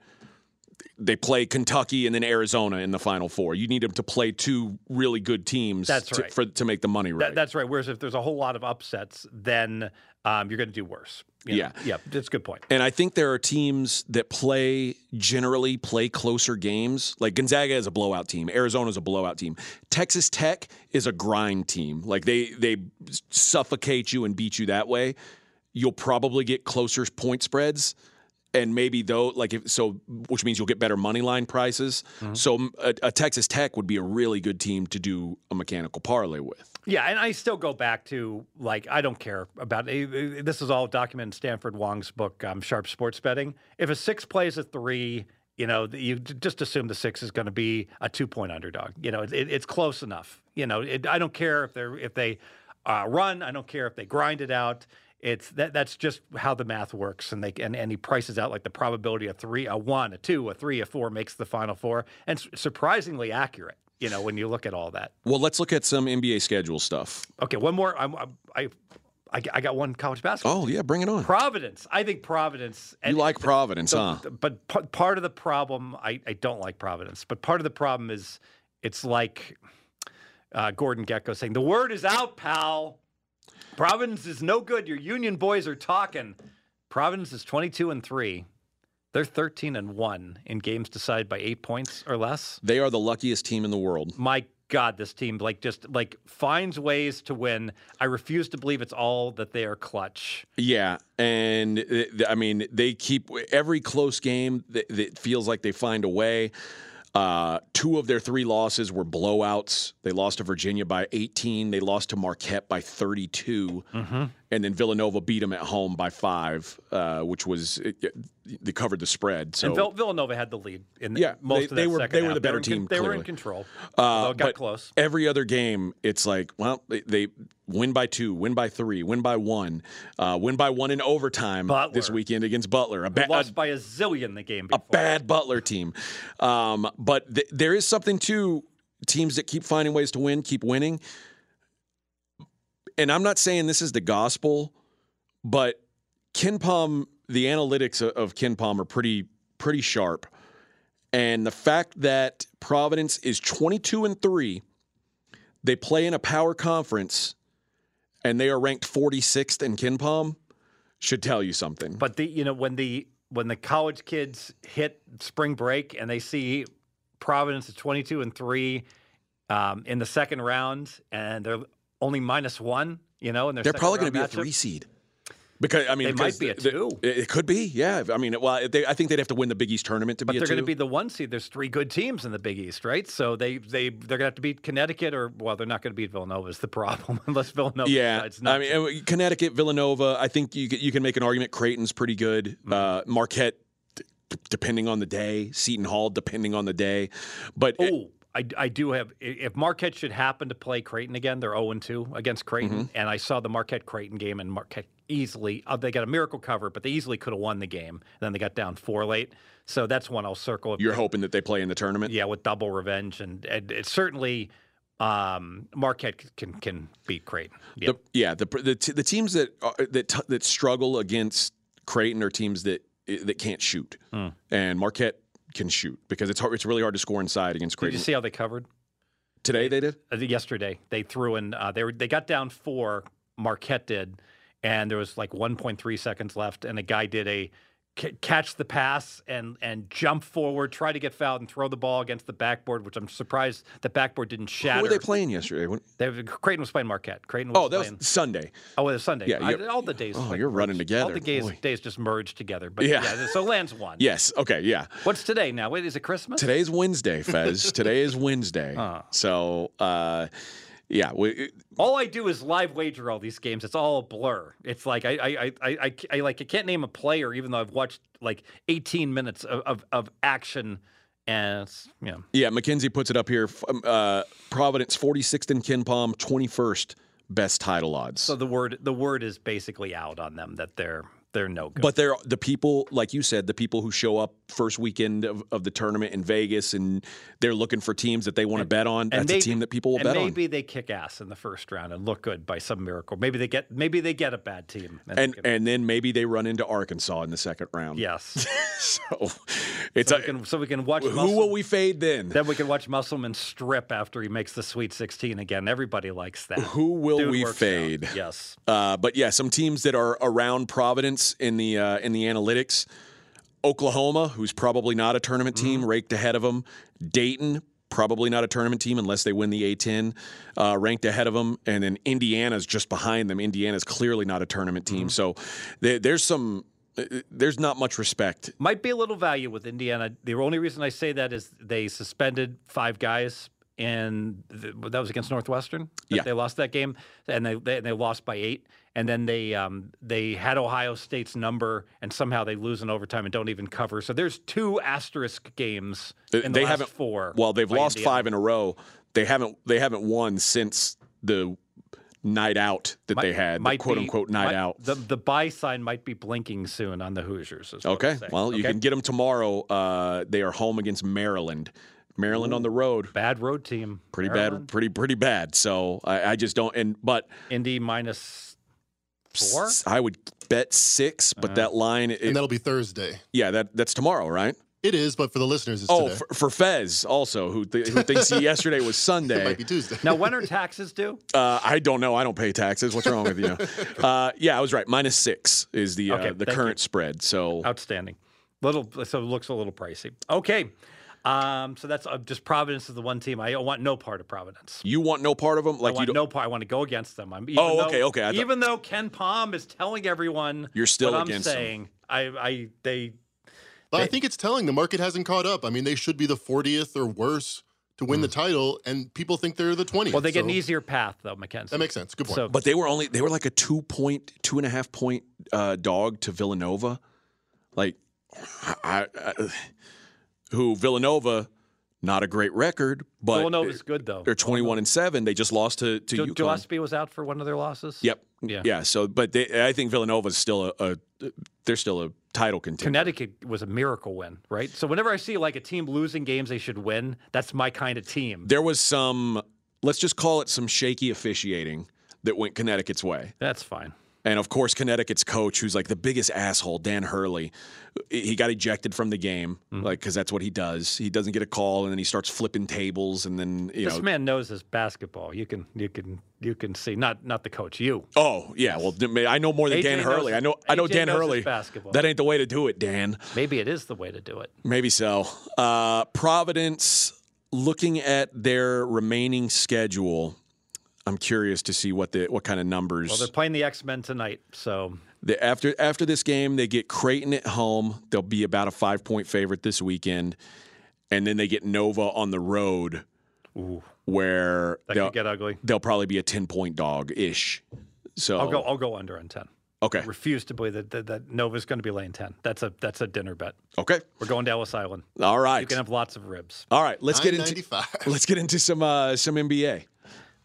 they play Kentucky and then Arizona in the Final Four. You need them to play two really good teams. That's to, right. for to make the money right. That, that's right. Whereas if there's a whole lot of upsets, then um, you're going to do worse. You know? Yeah. yeah, that's a good point. And I think there are teams that play generally play closer games. Like Gonzaga is a blowout team. Arizona is a blowout team. Texas Tech is a grind team. Like they they suffocate you and beat you that way. You'll probably get closer point spreads. And maybe though, like if so, which means you'll get better money line prices. So a Texas Tech would be a really good team to do a mechanical parlay with. Yeah, and I still go back to like I don't care about eh, this is all documented in Stanford Wong's book, um, Sharp Sports Betting. If a six plays a three you know, you just assume the six is going to be a two point underdog. You know, it, it, it's close enough. You know, it, I don't care if they're if they uh, run. I don't care if they grind it out. It's that that's just how the math works, and they and, and he prices out like the probability of three, a one, a two, a three, a four makes the final four, and s- surprisingly accurate. You know, when you look at all that. Well, let's look at some NBA schedule stuff. Okay, one more. I'm, I'm, I, I, I got one college basketball. Oh yeah, bring it on. Providence. I think Providence. You like Providence, huh? So, But p- part of the problem, I, I don't like Providence. But part of the problem is it's like uh, Gordon Gekko saying, "The word is out, pal. Providence is no good. Your Union boys are talking." Providence is twenty-two and three. They're thirteen and one in games decided by eight points or less. They are the luckiest team in the world. My God, this team like just like finds ways to win. I refuse to believe it's all that they are clutch. Yeah, and uh, I mean they keep every close game. That feels like they find a way. Uh, two of their three losses were blowouts. They lost to Virginia by 18. They lost to Marquette by 32, and then Villanova beat them at home by five, uh, which was it, it- they covered the spread. So And Vill- Villanova had the lead in Yeah, most they- of that they were- second they were half. the better were in con- team, They were in control. Uh, it got close. Every other game, it's like, well, they, they win by two, win by three, win by one, uh, win by one in overtime Butler. this weekend against Butler. A, ba- Lost a, by a zillion the game a bad Butler team. Um, but th- there is something to teams that keep finding ways to win, keep winning. And I'm not saying this is the gospel, but KenPom, the analytics of, KenPom are pretty pretty sharp. And the fact that Providence is 22 and 3, they play in a power conference and they are ranked 46th in KenPom should tell you something. But the you know when the when the college kids hit spring break and they see Providence is twenty two and three um, in the second round and they're only minus one, you know, and They're probably going to be a three seed. Because I mean, They might be a two. It it could be, yeah. I mean, well, they, I think they'd have to win the Big East tournament to But be a they're going to be the one seed. There's three good teams in the Big East, right? So they they they're going to have to beat Connecticut, or well, they're not going to beat Villanova. Is the problem unless Villanova yeah, decides not I mean, to. Connecticut, Villanova. I think you you can make an argument. Creighton's pretty good. Mm-hmm. Uh, Marquette, d- d- depending on the day. Seton Hall, depending on the day. But it- Oh, I, I do have. If Marquette should happen to play Creighton again, they're 0 2 against Creighton. Mm-hmm. And I saw the Marquette Creighton game, and Marquette easily, uh, they got a miracle cover, but they easily could have won the game. then they got down four late. So that's one I'll circle. you're hoping that they play in the tournament. Yeah, with double revenge. And, and it's certainly um, Marquette can can beat Creighton. Yeah. The, yeah, the the, t- the teams that are, that t- that struggle against Creighton are teams that that can't shoot, Hmm. and Marquette can shoot because it's hard, it's really hard to score inside against Creighton. Did you see how they covered? Today they did. uh, yesterday. They threw in. Uh, they were they got down four. Marquette did, and there was like 1.3 seconds left, and a guy did a c- catch the pass and and jump forward, try to get fouled, and throw the ball against the backboard, which I'm surprised the backboard didn't shatter. Who were they playing yesterday? When- They were- Creighton was playing Marquette. Creighton was Oh, that playing. was Sunday. Oh, it was Sunday. Yeah, I- all the days. Oh, like you're running merged. together. All the days, Boy. days just merged together. But Yeah. yeah, so Lance won. Yes. Okay. Yeah. What's today now? Wait, is it Christmas? Today's Wednesday, Fez. Today is Wednesday. Ah. So, uh, yeah. We, All I do is live wager all these games. It's all a blur. It's like I I, I, I, I, I like I can't name a player even though I've watched like 18 minutes of, of, of action and you yeah. Mackenzie puts it up here. Um, Uh, Providence, 46th in KenPom, 21st best title odds. so the word the word is basically out on them that they're they're no good. But they're the people, like you said, the people who show up first weekend of, of the tournament in Vegas and they're looking for teams that they want to bet on. That's maybe, a team that people will and bet on. maybe they kick ass in the first round and look good by some miracle. Maybe they get maybe they get a bad team. And can- and then maybe they run into Arkansas in the second round. yes, So it's so a, we can so we can watch. who Muscle- will we fade then? Then we can watch Musselman strip after he makes the Sweet 16 again. Everybody likes that. Who will Dude we works out. fade? Yes. Uh, but yeah, some teams that are around Providence in the uh, in the analytics. Oklahoma, who's probably not a tournament team, Mm-hmm. ranked ahead of them. Dayton, probably not a tournament team unless they win the A10, uh, ranked ahead of them. And then Indiana's just behind them. Indiana's clearly not a tournament Mm-hmm. team. So there, there's some. uh, There's not much respect. Might be a little value with Indiana. The only reason I say that is they suspended five guys the, that was against Northwestern. that Yeah. they lost that game, and they they, they lost by eight. And then they um, they had Ohio State's number, and somehow they lose in overtime and don't even cover. So there's two asterisk games in the they haven't four. Well, they've lost Indiana. five in a row. They haven't they haven't won since the night out that they had, the quote be- unquote night might- out. The the buy sign might be blinking soon on the Hoosiers. Okay. Well, you Okay? can get them tomorrow. Uh, they are home against Maryland. Maryland on the road. bad road team. Pretty Maryland. bad. Pretty pretty bad. So I, I just don't. And but Indy minus four. s- I would bet six. But that line, it, and that'll be Thursday. yeah, that that's tomorrow, right? It is, but for the listeners, it's Oh, today. for, for Fez also, who th- who thinks yesterday was it Sunday. might be Tuesday. Now, when are taxes due? Uh, I don't know. I don't pay taxes. What's wrong with you? uh, yeah, I was right. Minus six is the uh, Okay, the current you. spread. So Outstanding. Little, so it looks a little pricey. Okay. Um, so that's uh, just Providence is the one team I want no part of Providence. you want no part of them? I Like you want don't? no part. I want to go against them. I'm, even Oh, though- okay, okay, I thought- even though KenPom is telling everyone You're still what against I'm them. saying, I, I, they, But I think it's telling the market hasn't caught up. I mean, they should be the 40th or worse to win the title, and people think they're the 20th. Hmm. well, they get an easier path though, Mackenzie. That makes sense. Good point. So, But they were only they were like a two point, two and a half point uh, dog to Villanova. Like, I, I, who Villanova, not a great record, but Villanova's good though. they're twenty one and seven. They just lost to to UConn. Gillespie was out for one of their losses. Yep. Yeah. Yeah. So, but they, I think Villanova's still a, a they're still a title contender. Connecticut was a miracle win, right? So whenever I see like a team losing games they should win, that's my kind of team. There was some, let's just call it some shaky officiating that went Connecticut's way. That's fine. And of course, Connecticut's coach, who's like the biggest asshole, Dan Hurley, he got ejected from the game, Mm-hmm. like because that's what he does. He doesn't get a call, and then he starts flipping tables, and then you This know. man knows his basketball. You can you can you can see not not the coach, you. Oh yeah, well I know more than AJ Dan Hurley. his- I know I know AJ Dan Hurley. basketball. That ain't the way to do it, Dan. Maybe it is the way to do it. Maybe so. Uh, Providence, looking at their remaining schedule, I'm curious to see what the what kind of numbers. Well, they're playing the X Men tonight, so The, after after this game, they get Creighton at home. They'll be about a five point favorite this weekend, and then they get Nova on the road, where that they'll, could get ugly. they'll probably be a ten point dog ish. So I'll go. I'll go under on ten. okay, Refuse to believe that that, that Nova's going to be laying ten. That's a that's a dinner bet. okay, We're going to Ellis Island. all right, You can have lots of ribs. all right. Let's get into 995. let's get into some uh, some NBA.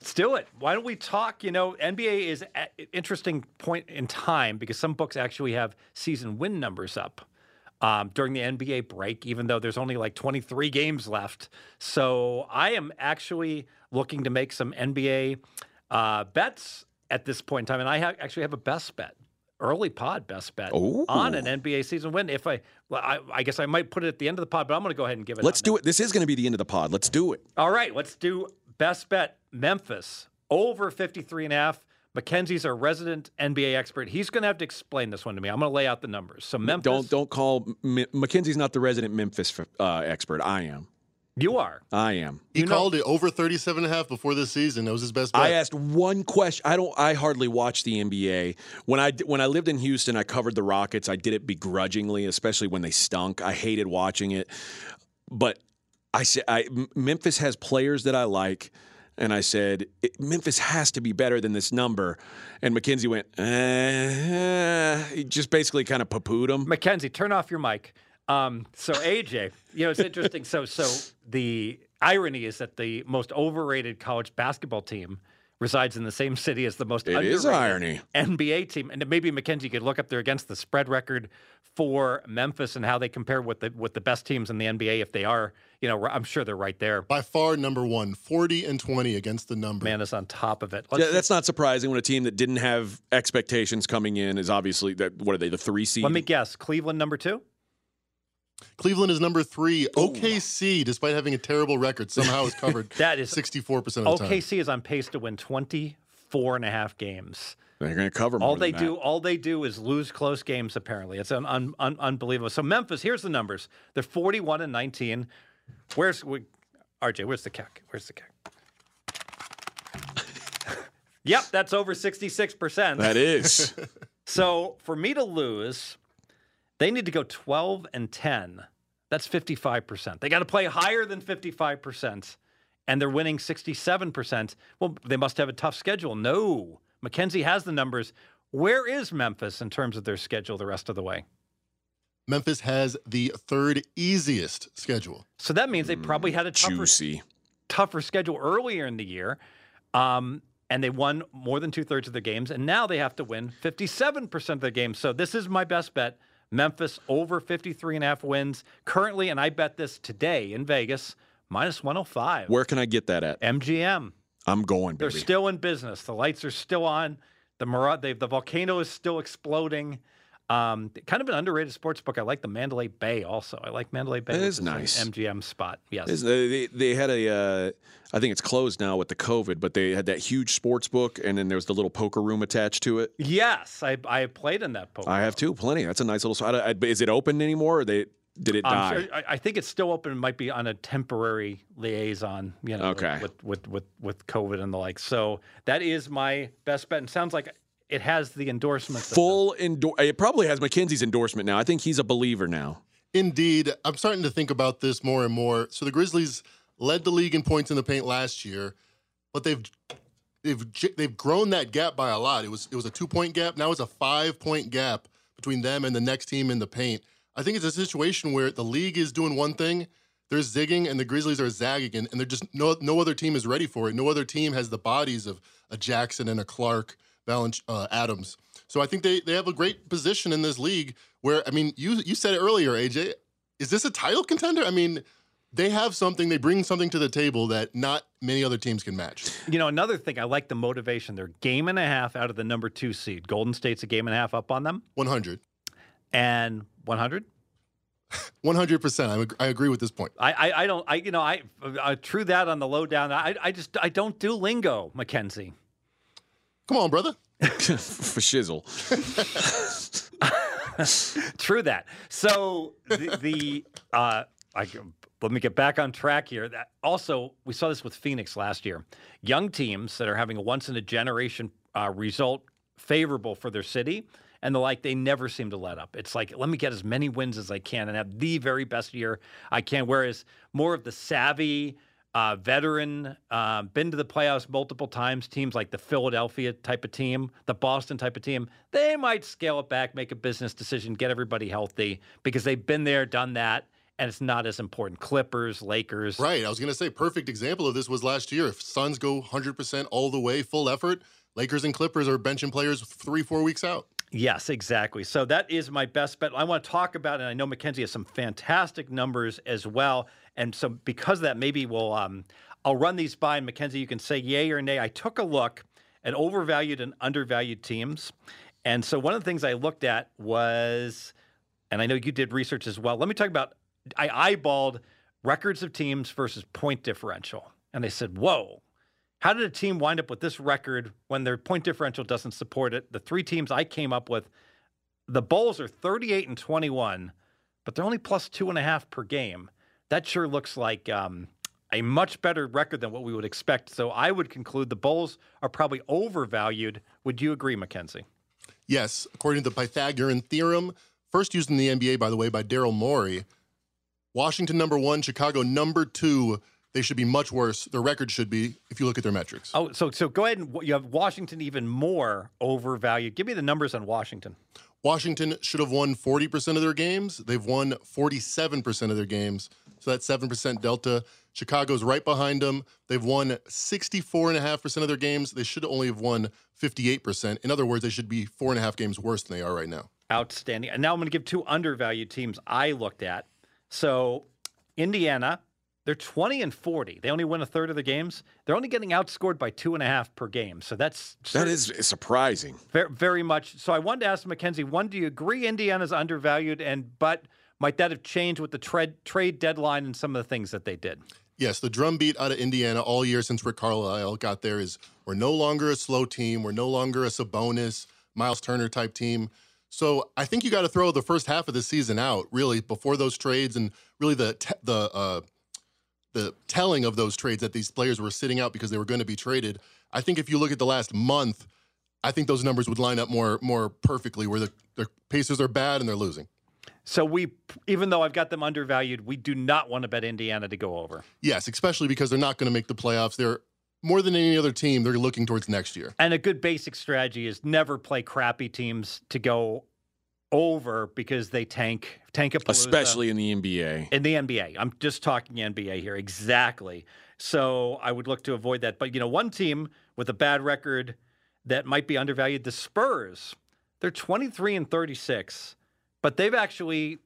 Let's do it. Why don't we talk? You know, NBA is an interesting point in time because some books actually have season win numbers up um, during the NBA break, even though there's only like 23 games left. So I am actually looking to make some NBA uh, bets at this point in time, and I ha- actually have a best bet. Early pod best bet on an NBA season win. If I, well, I, I guess I might put it at the end of the pod, but I'm going to go ahead and give it. Let's out now. do it. This is going to be the end of the pod. Let's do it. All right, let's do best bet Memphis over 53 and a half. Mackenzie's our resident NBA expert. He's going to have to explain this one to me. I'm going to lay out the numbers. So Memphis, Don't don't call M- Mackenzie's not the resident Memphis uh, expert. I am. you are. I am. He called it over 37 and a half before this season. That was his best bet. I asked one question. I don't. I hardly watch the NBA. When I when I lived in Houston, I covered the Rockets. I did it begrudgingly, especially when they stunk. I hated watching it. But I said, I Memphis has players that I like, and I said Memphis has to be better than this number. And Mackenzie went, eh, he just basically kind of poo-pooed him. Mackenzie, turn off your mic. Um, so AJ, you know it's interesting. So so the irony is that the most overrated college basketball team resides in the same city as the most It underrated irony. NBA team, and maybe Mackenzie could look up there against the spread record for Memphis and how they compare with the with the best teams in the NBA. If they are, you know, I'm sure they're right there. By far, number one, 40 and 20 against the number. Man is on top of it. Let's Yeah, see. that's not surprising when a team that didn't have expectations coming in is obviously that. What are they? The three seed. Let me guess. Cleveland number two. Cleveland is number three. Oh, OKC, despite having a terrible record, somehow is covered That is 64% of the time. OKC is on pace to win 24 and a half games. They're going to cover more All than they that. do, all they do is lose close games. Apparently, it's un, un, un, unbelievable. So Memphis, here's the numbers: they're 41 and 19. Where's we, RJ? Where's the kick? Where's the kick? yep, that's over 66 percent. That is. So for me to lose, they need to go 12 and 10. That's 55%. They got to play higher than 55%. and they're winning 67%. Well, they must have a tough schedule. No. Mackenzie has the numbers. Where is Memphis in terms of their schedule the rest of the way? Memphis has the third easiest schedule. So that means they probably had a tougher, Juicy. tougher schedule earlier in the year. Um, and they won more than two thirds of their games. And now they have to win 57% of their games. So this is my best bet. Memphis over 53 and a half wins currently. And I bet this today in Vegas, minus 105. Where can I get that at? MGM. I'm going, They're still in business. The lights are still on. The Mirage, they, the volcano is still exploding. Um, kind of an underrated sports book. I like the Mandalay Bay also. I like Mandalay Bay. It is nice. MGM spot. Yes. Is- They, they had a, uh, I think it's closed now with the COVID, but they had that huge sports book, and then there was the little poker room attached to it. yes, I I played in that poker. I have two, plenty. That's a nice little. spot. I- I- Is it open anymore, or they did it die? Sure, I, I think it's still open. It might be on a temporary liaison, you know, Okay. with, with with with COVID and the like. So that is my best bet. And sounds like it has the endorsement. Full endor. It probably has Mackenzie's endorsement now. I think he's a believer now. Indeed, I'm starting to think about this more and more. So the Grizzlies led the league in points in the paint last year, but they've they've they've grown that gap by a lot. It was it was a two point gap. Now it's a five point gap between them and the next team in the paint. I think it's a situation where the league is doing one thing, they're zigging, and the Grizzlies are zagging, and, and they're just no no other team is ready for it. No other team has the bodies of a Jackson and a Clarke, Valent, uh, Adams. So I think they they have a great position in this league. Where I mean, you you said it earlier, AJ. Is this a title contender? I mean, they have something. They bring something to the table that not many other teams can match. You know, another thing I like the motivation. They're game and a half out of the number two seed. Golden State's a game and a half up on them, 100. and 100. 100%. I, I agree with this point. I, I, I don't, I, you know, I, uh, true that on the lowdown. I, I just, I don't do lingo, Mackenzie. Come on, brother. For shizzle. True that. So the, the uh, I, let me get back on track here. That also, we saw this with Phoenix last year. Young teams that are having a once in a generation uh, result favorable for their city and the like, they never seem to let up. It's like, let me get as many wins as I can and have the very best year I can. Whereas more of the savvy, uh, veteran, uh, been to the playoffs multiple times, teams like the Philadelphia type of team, the Boston type of team, they might scale it back, make a business decision, get everybody healthy because they've been there, done that, and it's not as important. Clippers, Lakers. Right. I was going to say, perfect example of this was last year. If Suns go 100% all the way, full effort, Lakers and Clippers are benching players three, four weeks out. Yes, exactly. So that is my best bet. I want to talk about, and I know Mackenzie has some fantastic numbers as well. And so because of that, maybe we'll um, I'll run these by, and Mackenzie, you can say yay or nay. I took a look at overvalued and undervalued teams, and so one of the things I looked at was, and I know you did research as well. Let me talk about. I eyeballed records of teams versus point differential, and they said, "Whoa." How did a team wind up with this record when their point differential doesn't support it? The three teams I came up with, the Bulls are 38 and 21, but they're only plus two and a half per game. That sure looks like um, a much better record than what we would expect. So I would conclude the Bulls are probably overvalued. Would you agree, Mackenzie? Yes, according to the Pythagorean theorem, first used in the NBA, by the way, by Daryl Morey. Washington number one, Chicago number two. They should be much worse. Their record should be if you look at their metrics. Oh, so so go ahead and you have Washington even more overvalued. Give me the numbers on Washington. Washington should have won 40% of their games. They've won 47% of their games. So that's 7% delta. Chicago's right behind them. They've won 64.5% of their games. They should only have won 58%. In other words, they should be four and a half games worse than they are right now. Outstanding. And now I'm going to give two undervalued teams I looked at. So Indiana, they're 20 and 40. They only win a third of the games. They're only getting outscored by two and a half per game. So that's That is surprising. very, very much. So I wanted to ask Mackenzie, one, do you agree Indiana's undervalued? And but might that have changed with the trade trade deadline and some of the things that they did? Yes, the drumbeat out of Indiana all year since Rick Carlisle got there is we're no longer a slow team. We're no longer a Sabonis, Miles Turner type team. So I think you got to throw the first half of the season out, really, before those trades and really the te- the uh, the telling of those trades that these players were sitting out because they were going to be traded. I think if you look at the last month, I think those numbers would line up more more perfectly where the, the Pacers are bad and they're losing. So we, even though I've got them undervalued, we do not want to bet Indiana to go over. Yes, especially because they're not going to make the playoffs. They're more than any other team. They're looking towards next year. And a good basic strategy is never play crappy teams to go over because they tank tank a especially in the NBA. In the NBA, I'm just talking NBA here exactly. So I would look to avoid that. But you know, one team with a bad record that might be undervalued, the Spurs. They're 23 and 36, but they've actually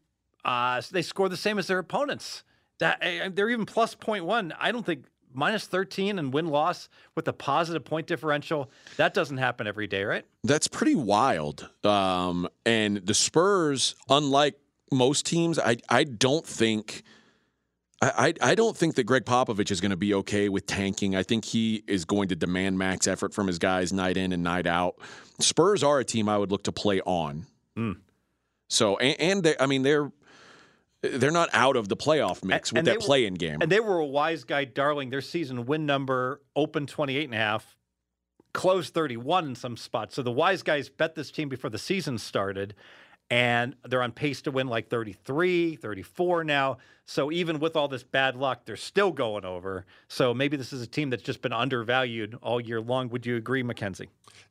uh, they score the same as their opponents. That they're even plus 0.1. I don't think minus 13 and win loss with a positive point differential. That doesn't happen every day, right? That's pretty wild. Um, and the Spurs, unlike most teams, I I don't think. I, I don't think that Gregg Popovich is going to be okay with tanking. I think he is going to demand max effort from his guys night in and night out. Spurs are a team I would look to play on. Mm. So and, and they, I mean they're they're not out of the playoff mix and, with and that play-in game. And they were a wise guy, darling. Their season win number open 28 and a half, closed 31 in some spots. So the wise guys bet this team before the season started and they're on pace to win like 33, 34 now. So even with all this bad luck, they're still going over. So maybe this is a team that's just been undervalued all year long. Would you agree, Mackenzie?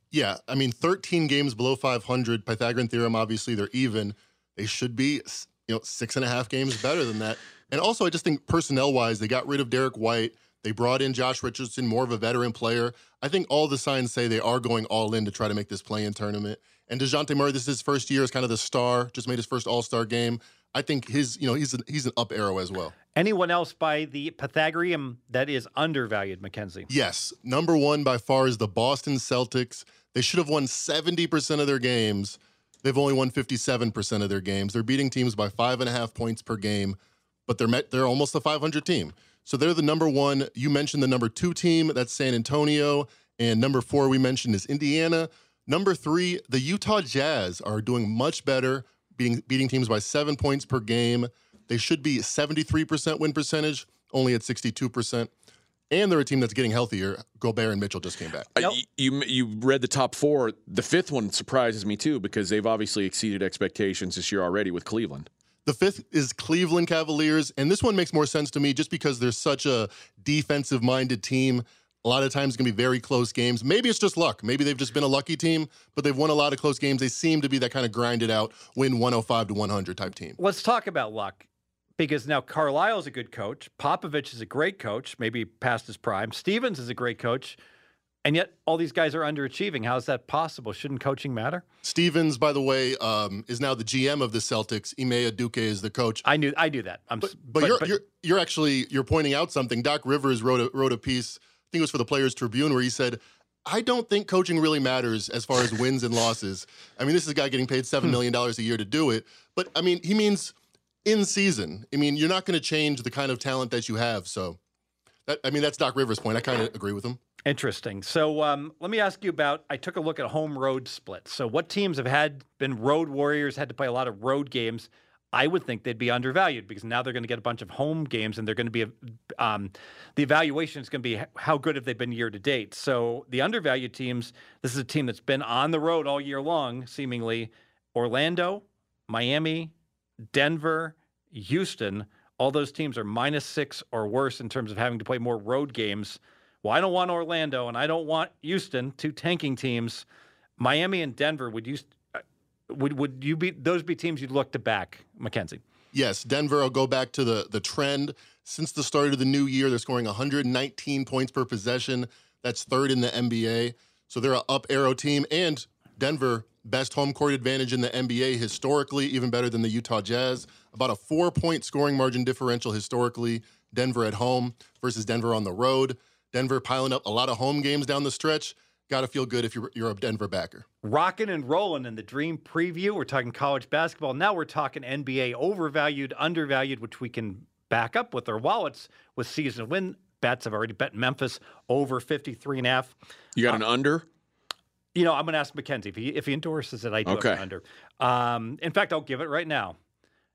Yeah, I mean, 13 games below 500. Pythagorean theorem, obviously, they're even. They should be, you know, six and a half games better than that. And also, I just think personnel-wise, they got rid of Derrick White. They brought in Josh Richardson, more of a veteran player. I think all the signs say they are going all in to try to make this play-in tournament. And Dejounte Murray, this is his first year as kind of the star, just made his first All Star game. I think his, you know, he's an, he's an up arrow as well. Anyone else by the Pythagorean that is undervalued, Mackenzie? Yes. Number one by far is the Boston Celtics. They should have won 70% of their games. They've only won 57% of their games. They're beating teams by five and a half points per game, but they're met, they're almost a 500 team. So they're the number one. You mentioned the number two team, that's San Antonio. And number four, we mentioned, is Indiana. Number three, the Utah Jazz are doing much better, beating, beating teams by seven points per game. They should be 73% win percentage, only at 62%. And they're a team that's getting healthier. Gobert and Mitchell just came back. Uh, you you read the top four. The fifth one surprises me too because they've obviously exceeded expectations this year already with Cleveland. The fifth is Cleveland Cavaliers, and this one makes more sense to me just because they're such a defensive minded team. A lot of times, it's going to be very close games. Maybe it's just luck. Maybe they've just been a lucky team, but they've won a lot of close games. They seem to be that kind of grinded out, win 105 to 100 type team. Let's talk about luck because now Carlisle's a good coach. Popovich is a great coach, maybe past his prime. Stevens is a great coach. And yet, all these guys are underachieving. How is that possible? Shouldn't coaching matter? Stevens, by the way, um, is now the GM of the Celtics. Ime Udoka is the coach. I knew, I knew that. But, but, but, you're, but, you're, you're actually you're pointing out something. Doc Rivers wrote a, wrote a piece think it was for the Players Tribune, where he said, I don't think coaching really matters as far as wins and losses. I mean, this is a guy getting paid $7 hmm. a year to do it. But I mean, he means in season. I mean, you're not going to change the kind of talent that you have. So, that, I mean, that's Doc Rivers' point. I kind of agree with him. Interesting. So um, let me ask you about. I took a look at home road splits. So what teams have had been road warriors, had to play a lot of road games? I would think they'd be undervalued because now they're going to get a bunch of home games and they're going to be, um, the evaluation is going to be how good have they been year to date. So the undervalued teams, this is a team that's been on the road all year long, seemingly. Orlando, Miami, Denver, Houston, all those teams are minus six or worse in terms of having to play more road games. Well, I don't want Orlando and I don't want Houston, two tanking teams. Miami and Denver, would you would would you be those be teams you'd look to back, Mackenzie? Yes, Denver will go back to the the trend since the start of the new year. They're scoring 119 points per possession. That's third in the NBA. So they're an up arrow team. And Denver, best home court advantage in the NBA historically, even better than the Utah Jazz. About a four point scoring margin differential historically. Denver at home versus Denver on the road. Denver piling up a lot of home games down the stretch got to feel good if you're, you're a Denver backer. Rocking and rolling in the dream preview. We're talking college basketball. Now we're talking NBA overvalued, undervalued, which we can back up with our wallets with season win bets. I've already bet Memphis over 53 and a half. You got uh, an under? You know, I'm going to ask Mackenzie if he, if he endorses it. I do okay. under. Um, in fact, I'll give it right now.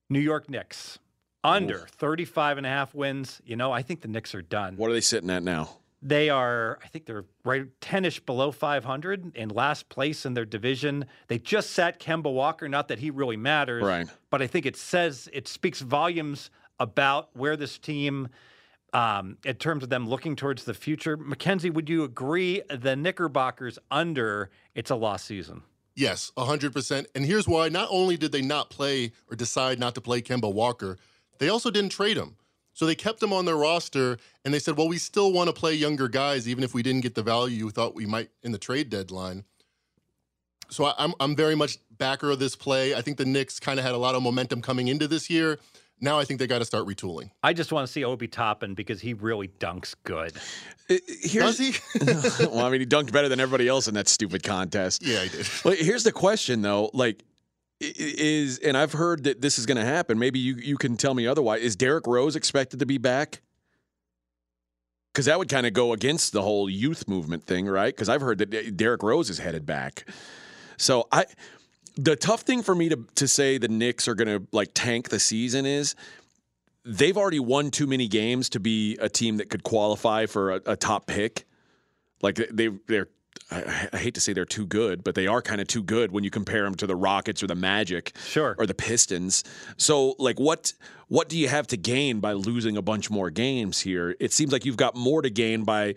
New York Knicks under Oof. 35 and a half wins. You know, I think the Knicks are done. What are they sitting at now? They are, I think they're right 10ish below 500 in last place in their division. They just sat Kemba Walker, not that he really matters, Right. but I think it says, it speaks volumes about where this team, um, in terms of them looking towards the future. Mackenzie, would you agree the Knickerbockers under it's a lost season? Yes, 100%. And here's why. Not only did they not play or decide not to play Kemba Walker, they also didn't trade him. So they kept him on their roster and they said, well, we still want to play younger guys, even if we didn't get the value we thought we might in the trade deadline. So I- I'm, I'm very much backer of this play. I think the Knicks kind of had a lot of momentum coming into this year. Now I think they got to start retooling. I just want to see Obi Toppin because he really dunks good. I- Here's, Does he? well, I mean, he dunked better than everybody else in that stupid contest. yeah, he did. Well, here's the question though, like i- is and I've heard that this is going to happen. Maybe you you can tell me otherwise. Is Derrick Rose expected to be back? Cuz that would kind of go against the whole youth movement thing, right? Cuz I've heard that Derrick Rose is headed back. So I the tough thing for me to to say the Knicks are going to like tank the season is they've already won too many games to be a team that could qualify for a, a top pick. Like they they're I, I hate to say they're too good, but they are kind of too good when you compare them to the Rockets or the Magic Sure. or the Pistons. So like what what do you have to gain by losing a bunch more games here? It seems like you've got more to gain by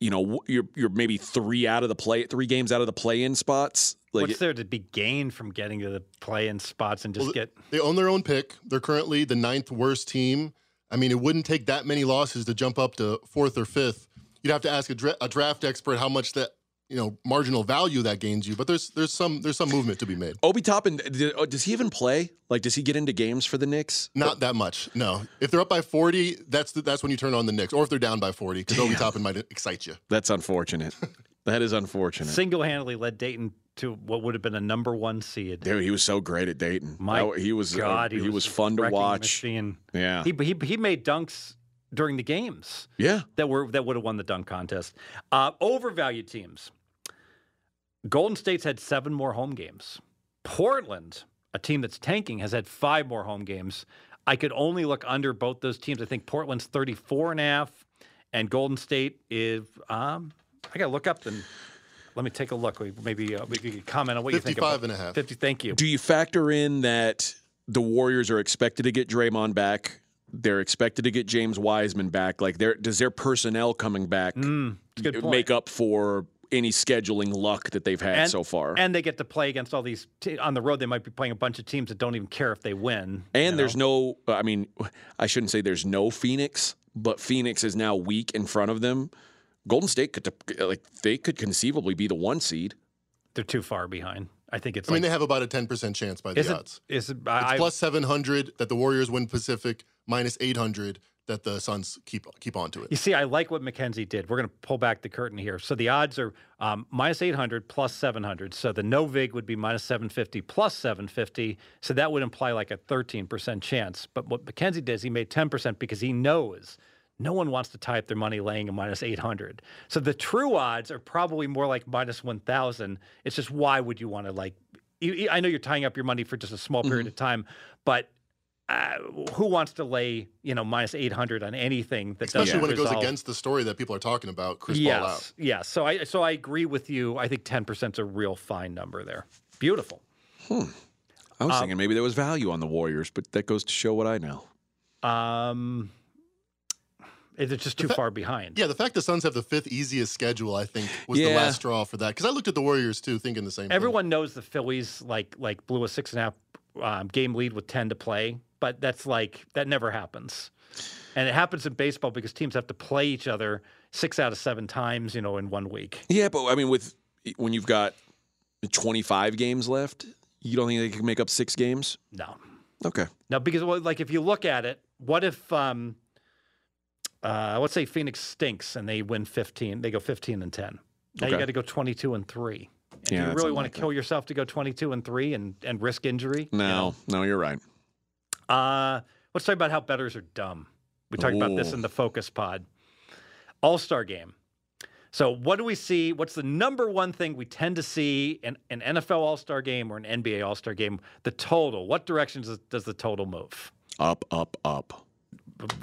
you know you're you're maybe 3 out of the play 3 games out of the play-in spots. Like What's there to be gained from getting to the play-in spots and just Well, get? They own their own pick. They're currently the ninth worst team. I mean, it wouldn't take that many losses to jump up to fourth or fifth. You'd have to ask a, dra- a draft expert how much that you know marginal value that gains you. But there's there's some there's some movement to be made. Obi Toppin, oh, does he even play? Like, does he get into games for the Knicks? Not that much. No. If they're up by 40, that's the, that's when you turn on the Knicks. Or if they're down by 40, because Obi Toppin might excite you. That's unfortunate. that is unfortunate. Single-handedly led Dayton to what would have been a number one seed. Dude, he was so great at Dayton. My That- he was uh, God, he, was, fun to watch. machine. Yeah. He, he he made dunks during the games yeah. that were that would have won the dunk contest. Uh, overvalued teams. Golden State's had seven more home games. Portland, a team that's tanking, has had five more home games. I could only look under both those teams. I think Portland's 34 and a half, and Golden State is. Um, I got to look up and let me take a look. We- Maybe uh, we could comment on what you think. 55 and a half. 50. Thank you. Do you factor in that the Warriors are expected to get Draymond back? They're expected to get James Wiseman back. Like, their does their personnel coming back Mm, it's a good point. make up for any scheduling luck that they've had and, so far? And they get to play against all these te- on the road. They might be playing a bunch of teams that don't even care if they win. And there's know? no, I mean, I shouldn't say there's no Phoenix, but Phoenix is now weak in front of them. Golden State could, like, they could conceivably be the one seed. they're too far behind. I think it's. I mean, they have about a 10% chance by the is it? odds. Is it? It's I, plus 700 that the Warriors win Pacific, minus 800 that the Suns keep keep on to it. You see, I like what Mackenzie did. We're going to pull back the curtain here. So the odds are um, minus 800 plus 700. So the no vig would be minus 750 plus 750. So that would imply like a 13% chance. But what Mackenzie did is he made 10% because he knows no one wants to tie up their money laying a minus 800. So the true odds are probably more like minus 1,000. It's just why would you want to like, I know you're tying up your money for just a small period of time, but uh, who wants to lay, you know, minus 800 on anything that Especially doesn't when it goes against the story that people are talking about, Chris yes, Paul out. Yes. So I so I agree with you. I think 10% is a real fine number there. Beautiful. hmm. I Um, was thinking maybe there was value on the Warriors, but that goes to show what I know. Um is it just too fa- far behind? Yeah, the fact the Suns have the fifth easiest schedule, I think, was the last straw for that. Because I looked at the Warriors too, thinking the same thing. Everyone knows the Phillies like like blew a six and a half um, game lead with 10 to play, but that's like that never happens. And it happens in baseball because teams have to play each other six out of seven times, you know, in one week. Yeah, but I mean, with when you've got 25 games left, you don't think they can make up six games? No. Okay. No, because well, like if you look at it, what if um uh let's say Phoenix stinks and they win 15, they go 15 and 10. Now you got to go 22 and 3. And Yeah, do you really want to kill yourself to go 22 and 3 and and risk injury? You No, no, you're right. Uh let's talk about how bettors are dumb. We talked about this in the focus pod. All-Star game. So what do we see? What's the number one thing we tend to see in an NFL All-Star game or an NBA All-Star game? The total. What directions does, does the total move? Up, up, up.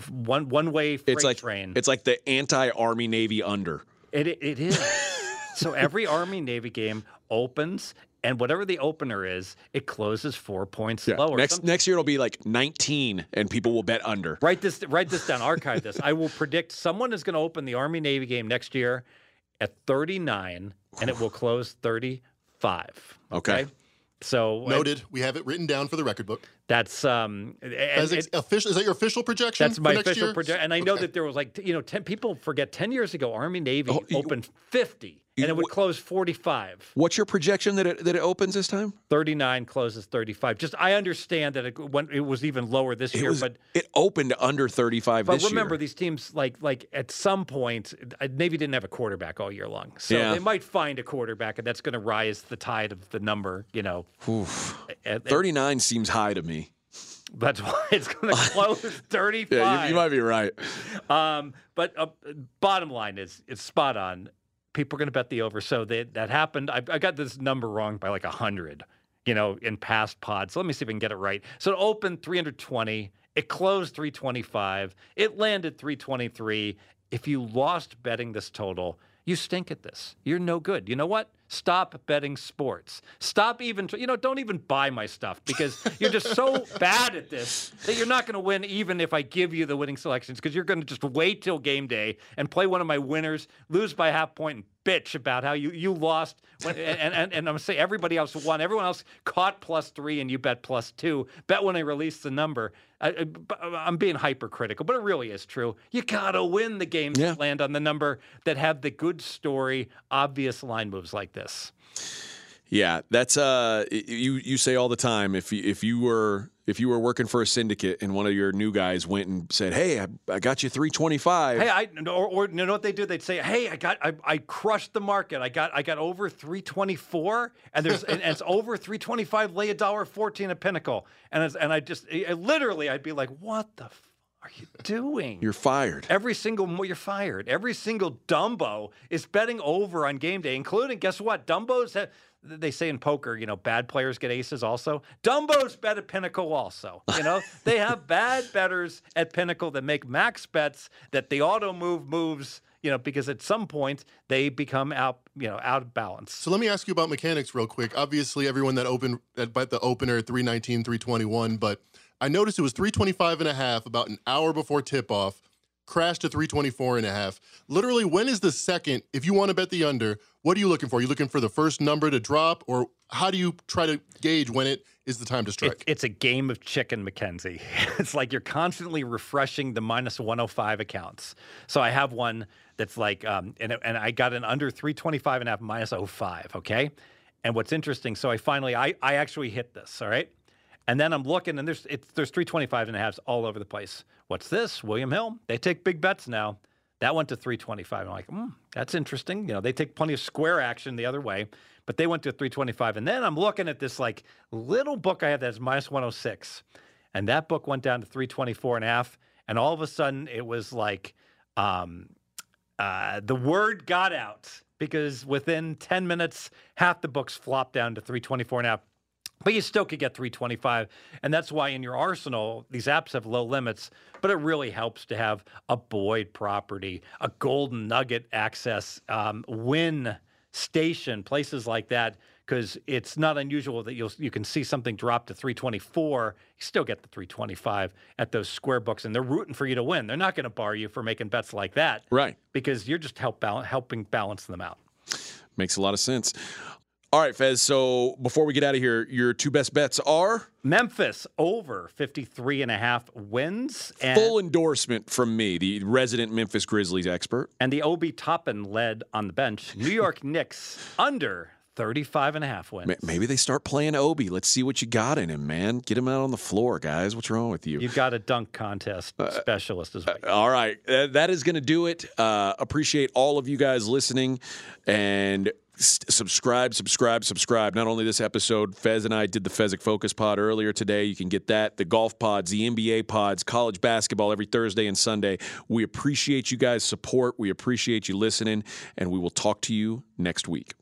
one one way freight It's like train. it's like the anti-Army Navy under. It, it is. so every Army Navy game opens, and whatever the opener is, it closes four points lower. Next Some- next year it'll be like 19, and people will bet under. Write this write this down. Archive this. I will predict someone is going to open the Army Navy game next year at 39, and it will close 35. Okay. So uh, Noted. We have it written down for the record book. that's um. and- As ex- and- official, is that your official projection? That's for my next official projection, and I know Okay. that there was like you know, ten people forget ten years ago, Army Navy Oh, you- opened fifty, and it would close forty-five. What's your projection that it, that it opens this time? 39 closes 35. Just I understand that it when it was even lower this It year, was but it opened under 35 but remember year. these teams like like at some point uh, Navy didn't have a quarterback all year long, so Yeah. they might find a quarterback and that's going to rise the tide of the number. You know, and 39 seems high to me. that's why it's going to close 35. Yeah, you, you might be right. Um, but uh, bottom line is, it's spot on. People are going to bet the over. So they, that happened. I, I got this number wrong by like 100, you know, in past pods. So let me see if I can get it right. So it opened 320. It closed 325. It landed 323. If you lost betting this total, you stink at this. You're no good. You know what? Stop betting sports. Stop even, you know, don't even buy my stuff because you're just so bad at this that you're not going to win even if I give you the winning selections because you're going to just wait till game day and play one of my winners, lose by half point, and bitch about how you, you lost. When, and, and, and I'm going to say everybody else won. Everyone else caught plus three and you bet plus two. Bet when I release the number. I, am being hypercritical, but it really is true. You got to win the games Yeah. that land on the number that have the good story, obvious line moves like this. Yeah, that's uh you you say all the time if you, if you were if you were working for a syndicate and one of your new guys went and said, "Hey, I, I got you 325." Hey, I or, or you know what they do? They'd say, "Hey, I got I, I crushed the market. I got I got over 324, and there's and, and it's over 325. Lay a dollar 14 at Pinnacle, and it's, and I just I- literally I'd be like, "What the f- are you doing?" You're fired. Every single you're fired. Every single Dumbo is betting over on game day, including guess what? Dumbos have, they say in poker, you know, bad players get aces also. Dumbos bet at Pinnacle also. You know, they have bad bettors at Pinnacle that make max bets that the auto move moves, you know, because at some point they become out, you know, out of balance. So let me ask you about mechanics real quick. Obviously, everyone that opened that bet the opener at 319, 321, but I noticed it was 325 and a half about an hour before tip off, crashed to 324 and a half. Literally, when is the second, if you want to bet the under, what are you looking for? Are you looking for the first number to drop, or how do you try to gauge when it is the time to strike? It, it's a game of chicken, Mackenzie. It's like you're constantly refreshing the minus 105 accounts. So I have one that's like, um, and, and I got an under 325 and a half minus 05, okay? And what's interesting, so I finally, I, I actually hit this, all right? And then I'm looking, and there's it's, there's 325 and a halves all over the place. What's this? William Hill. They take big bets now. That went to 325. I'm like, hmm, that's interesting. You know, they take plenty of square action the other way, but they went to 325. And then I'm looking at this like little book I have that's minus 106. And that book went down to 324 and a half. And all of a sudden it was like um, uh, the word got out because within 10 minutes, half the books flopped down to 324 and a half. But you still could get 325. And that's why in your arsenal, these apps have low limits, but it really helps to have a Boyd property, a Golden Nugget access, um, Wynn station, places like that, because it's not unusual that you'll you can see something drop to 324. You still get the 325 at those square books, and they're rooting for you to win. They're not going to bar you for making bets like that, Right. Because you're just help bal- helping balance them out. Makes a lot of sense. All right, Fez. So before we get out of here, your two best bets are Memphis over 53 and a half wins. And, full endorsement from me, the resident Memphis Grizzlies expert. and the Obi Toppin led on the bench. New York Knicks under 35 and a half wins. Maybe they start playing Obi. Let's see what you got in him, man. Get him out on the floor, guys. What's wrong with you? You've got a dunk contest specialist as well. All right. Uh, that is going to do it. Uh, appreciate all of you guys listening and subscribe, subscribe, subscribe. Not only this episode, Fez and I did the Fezzik Focus Pod earlier today. You can get that, the golf pods, the NBA pods, college basketball every Thursday and Sunday. We appreciate you guys' support. We appreciate you listening, and we will talk to you next week.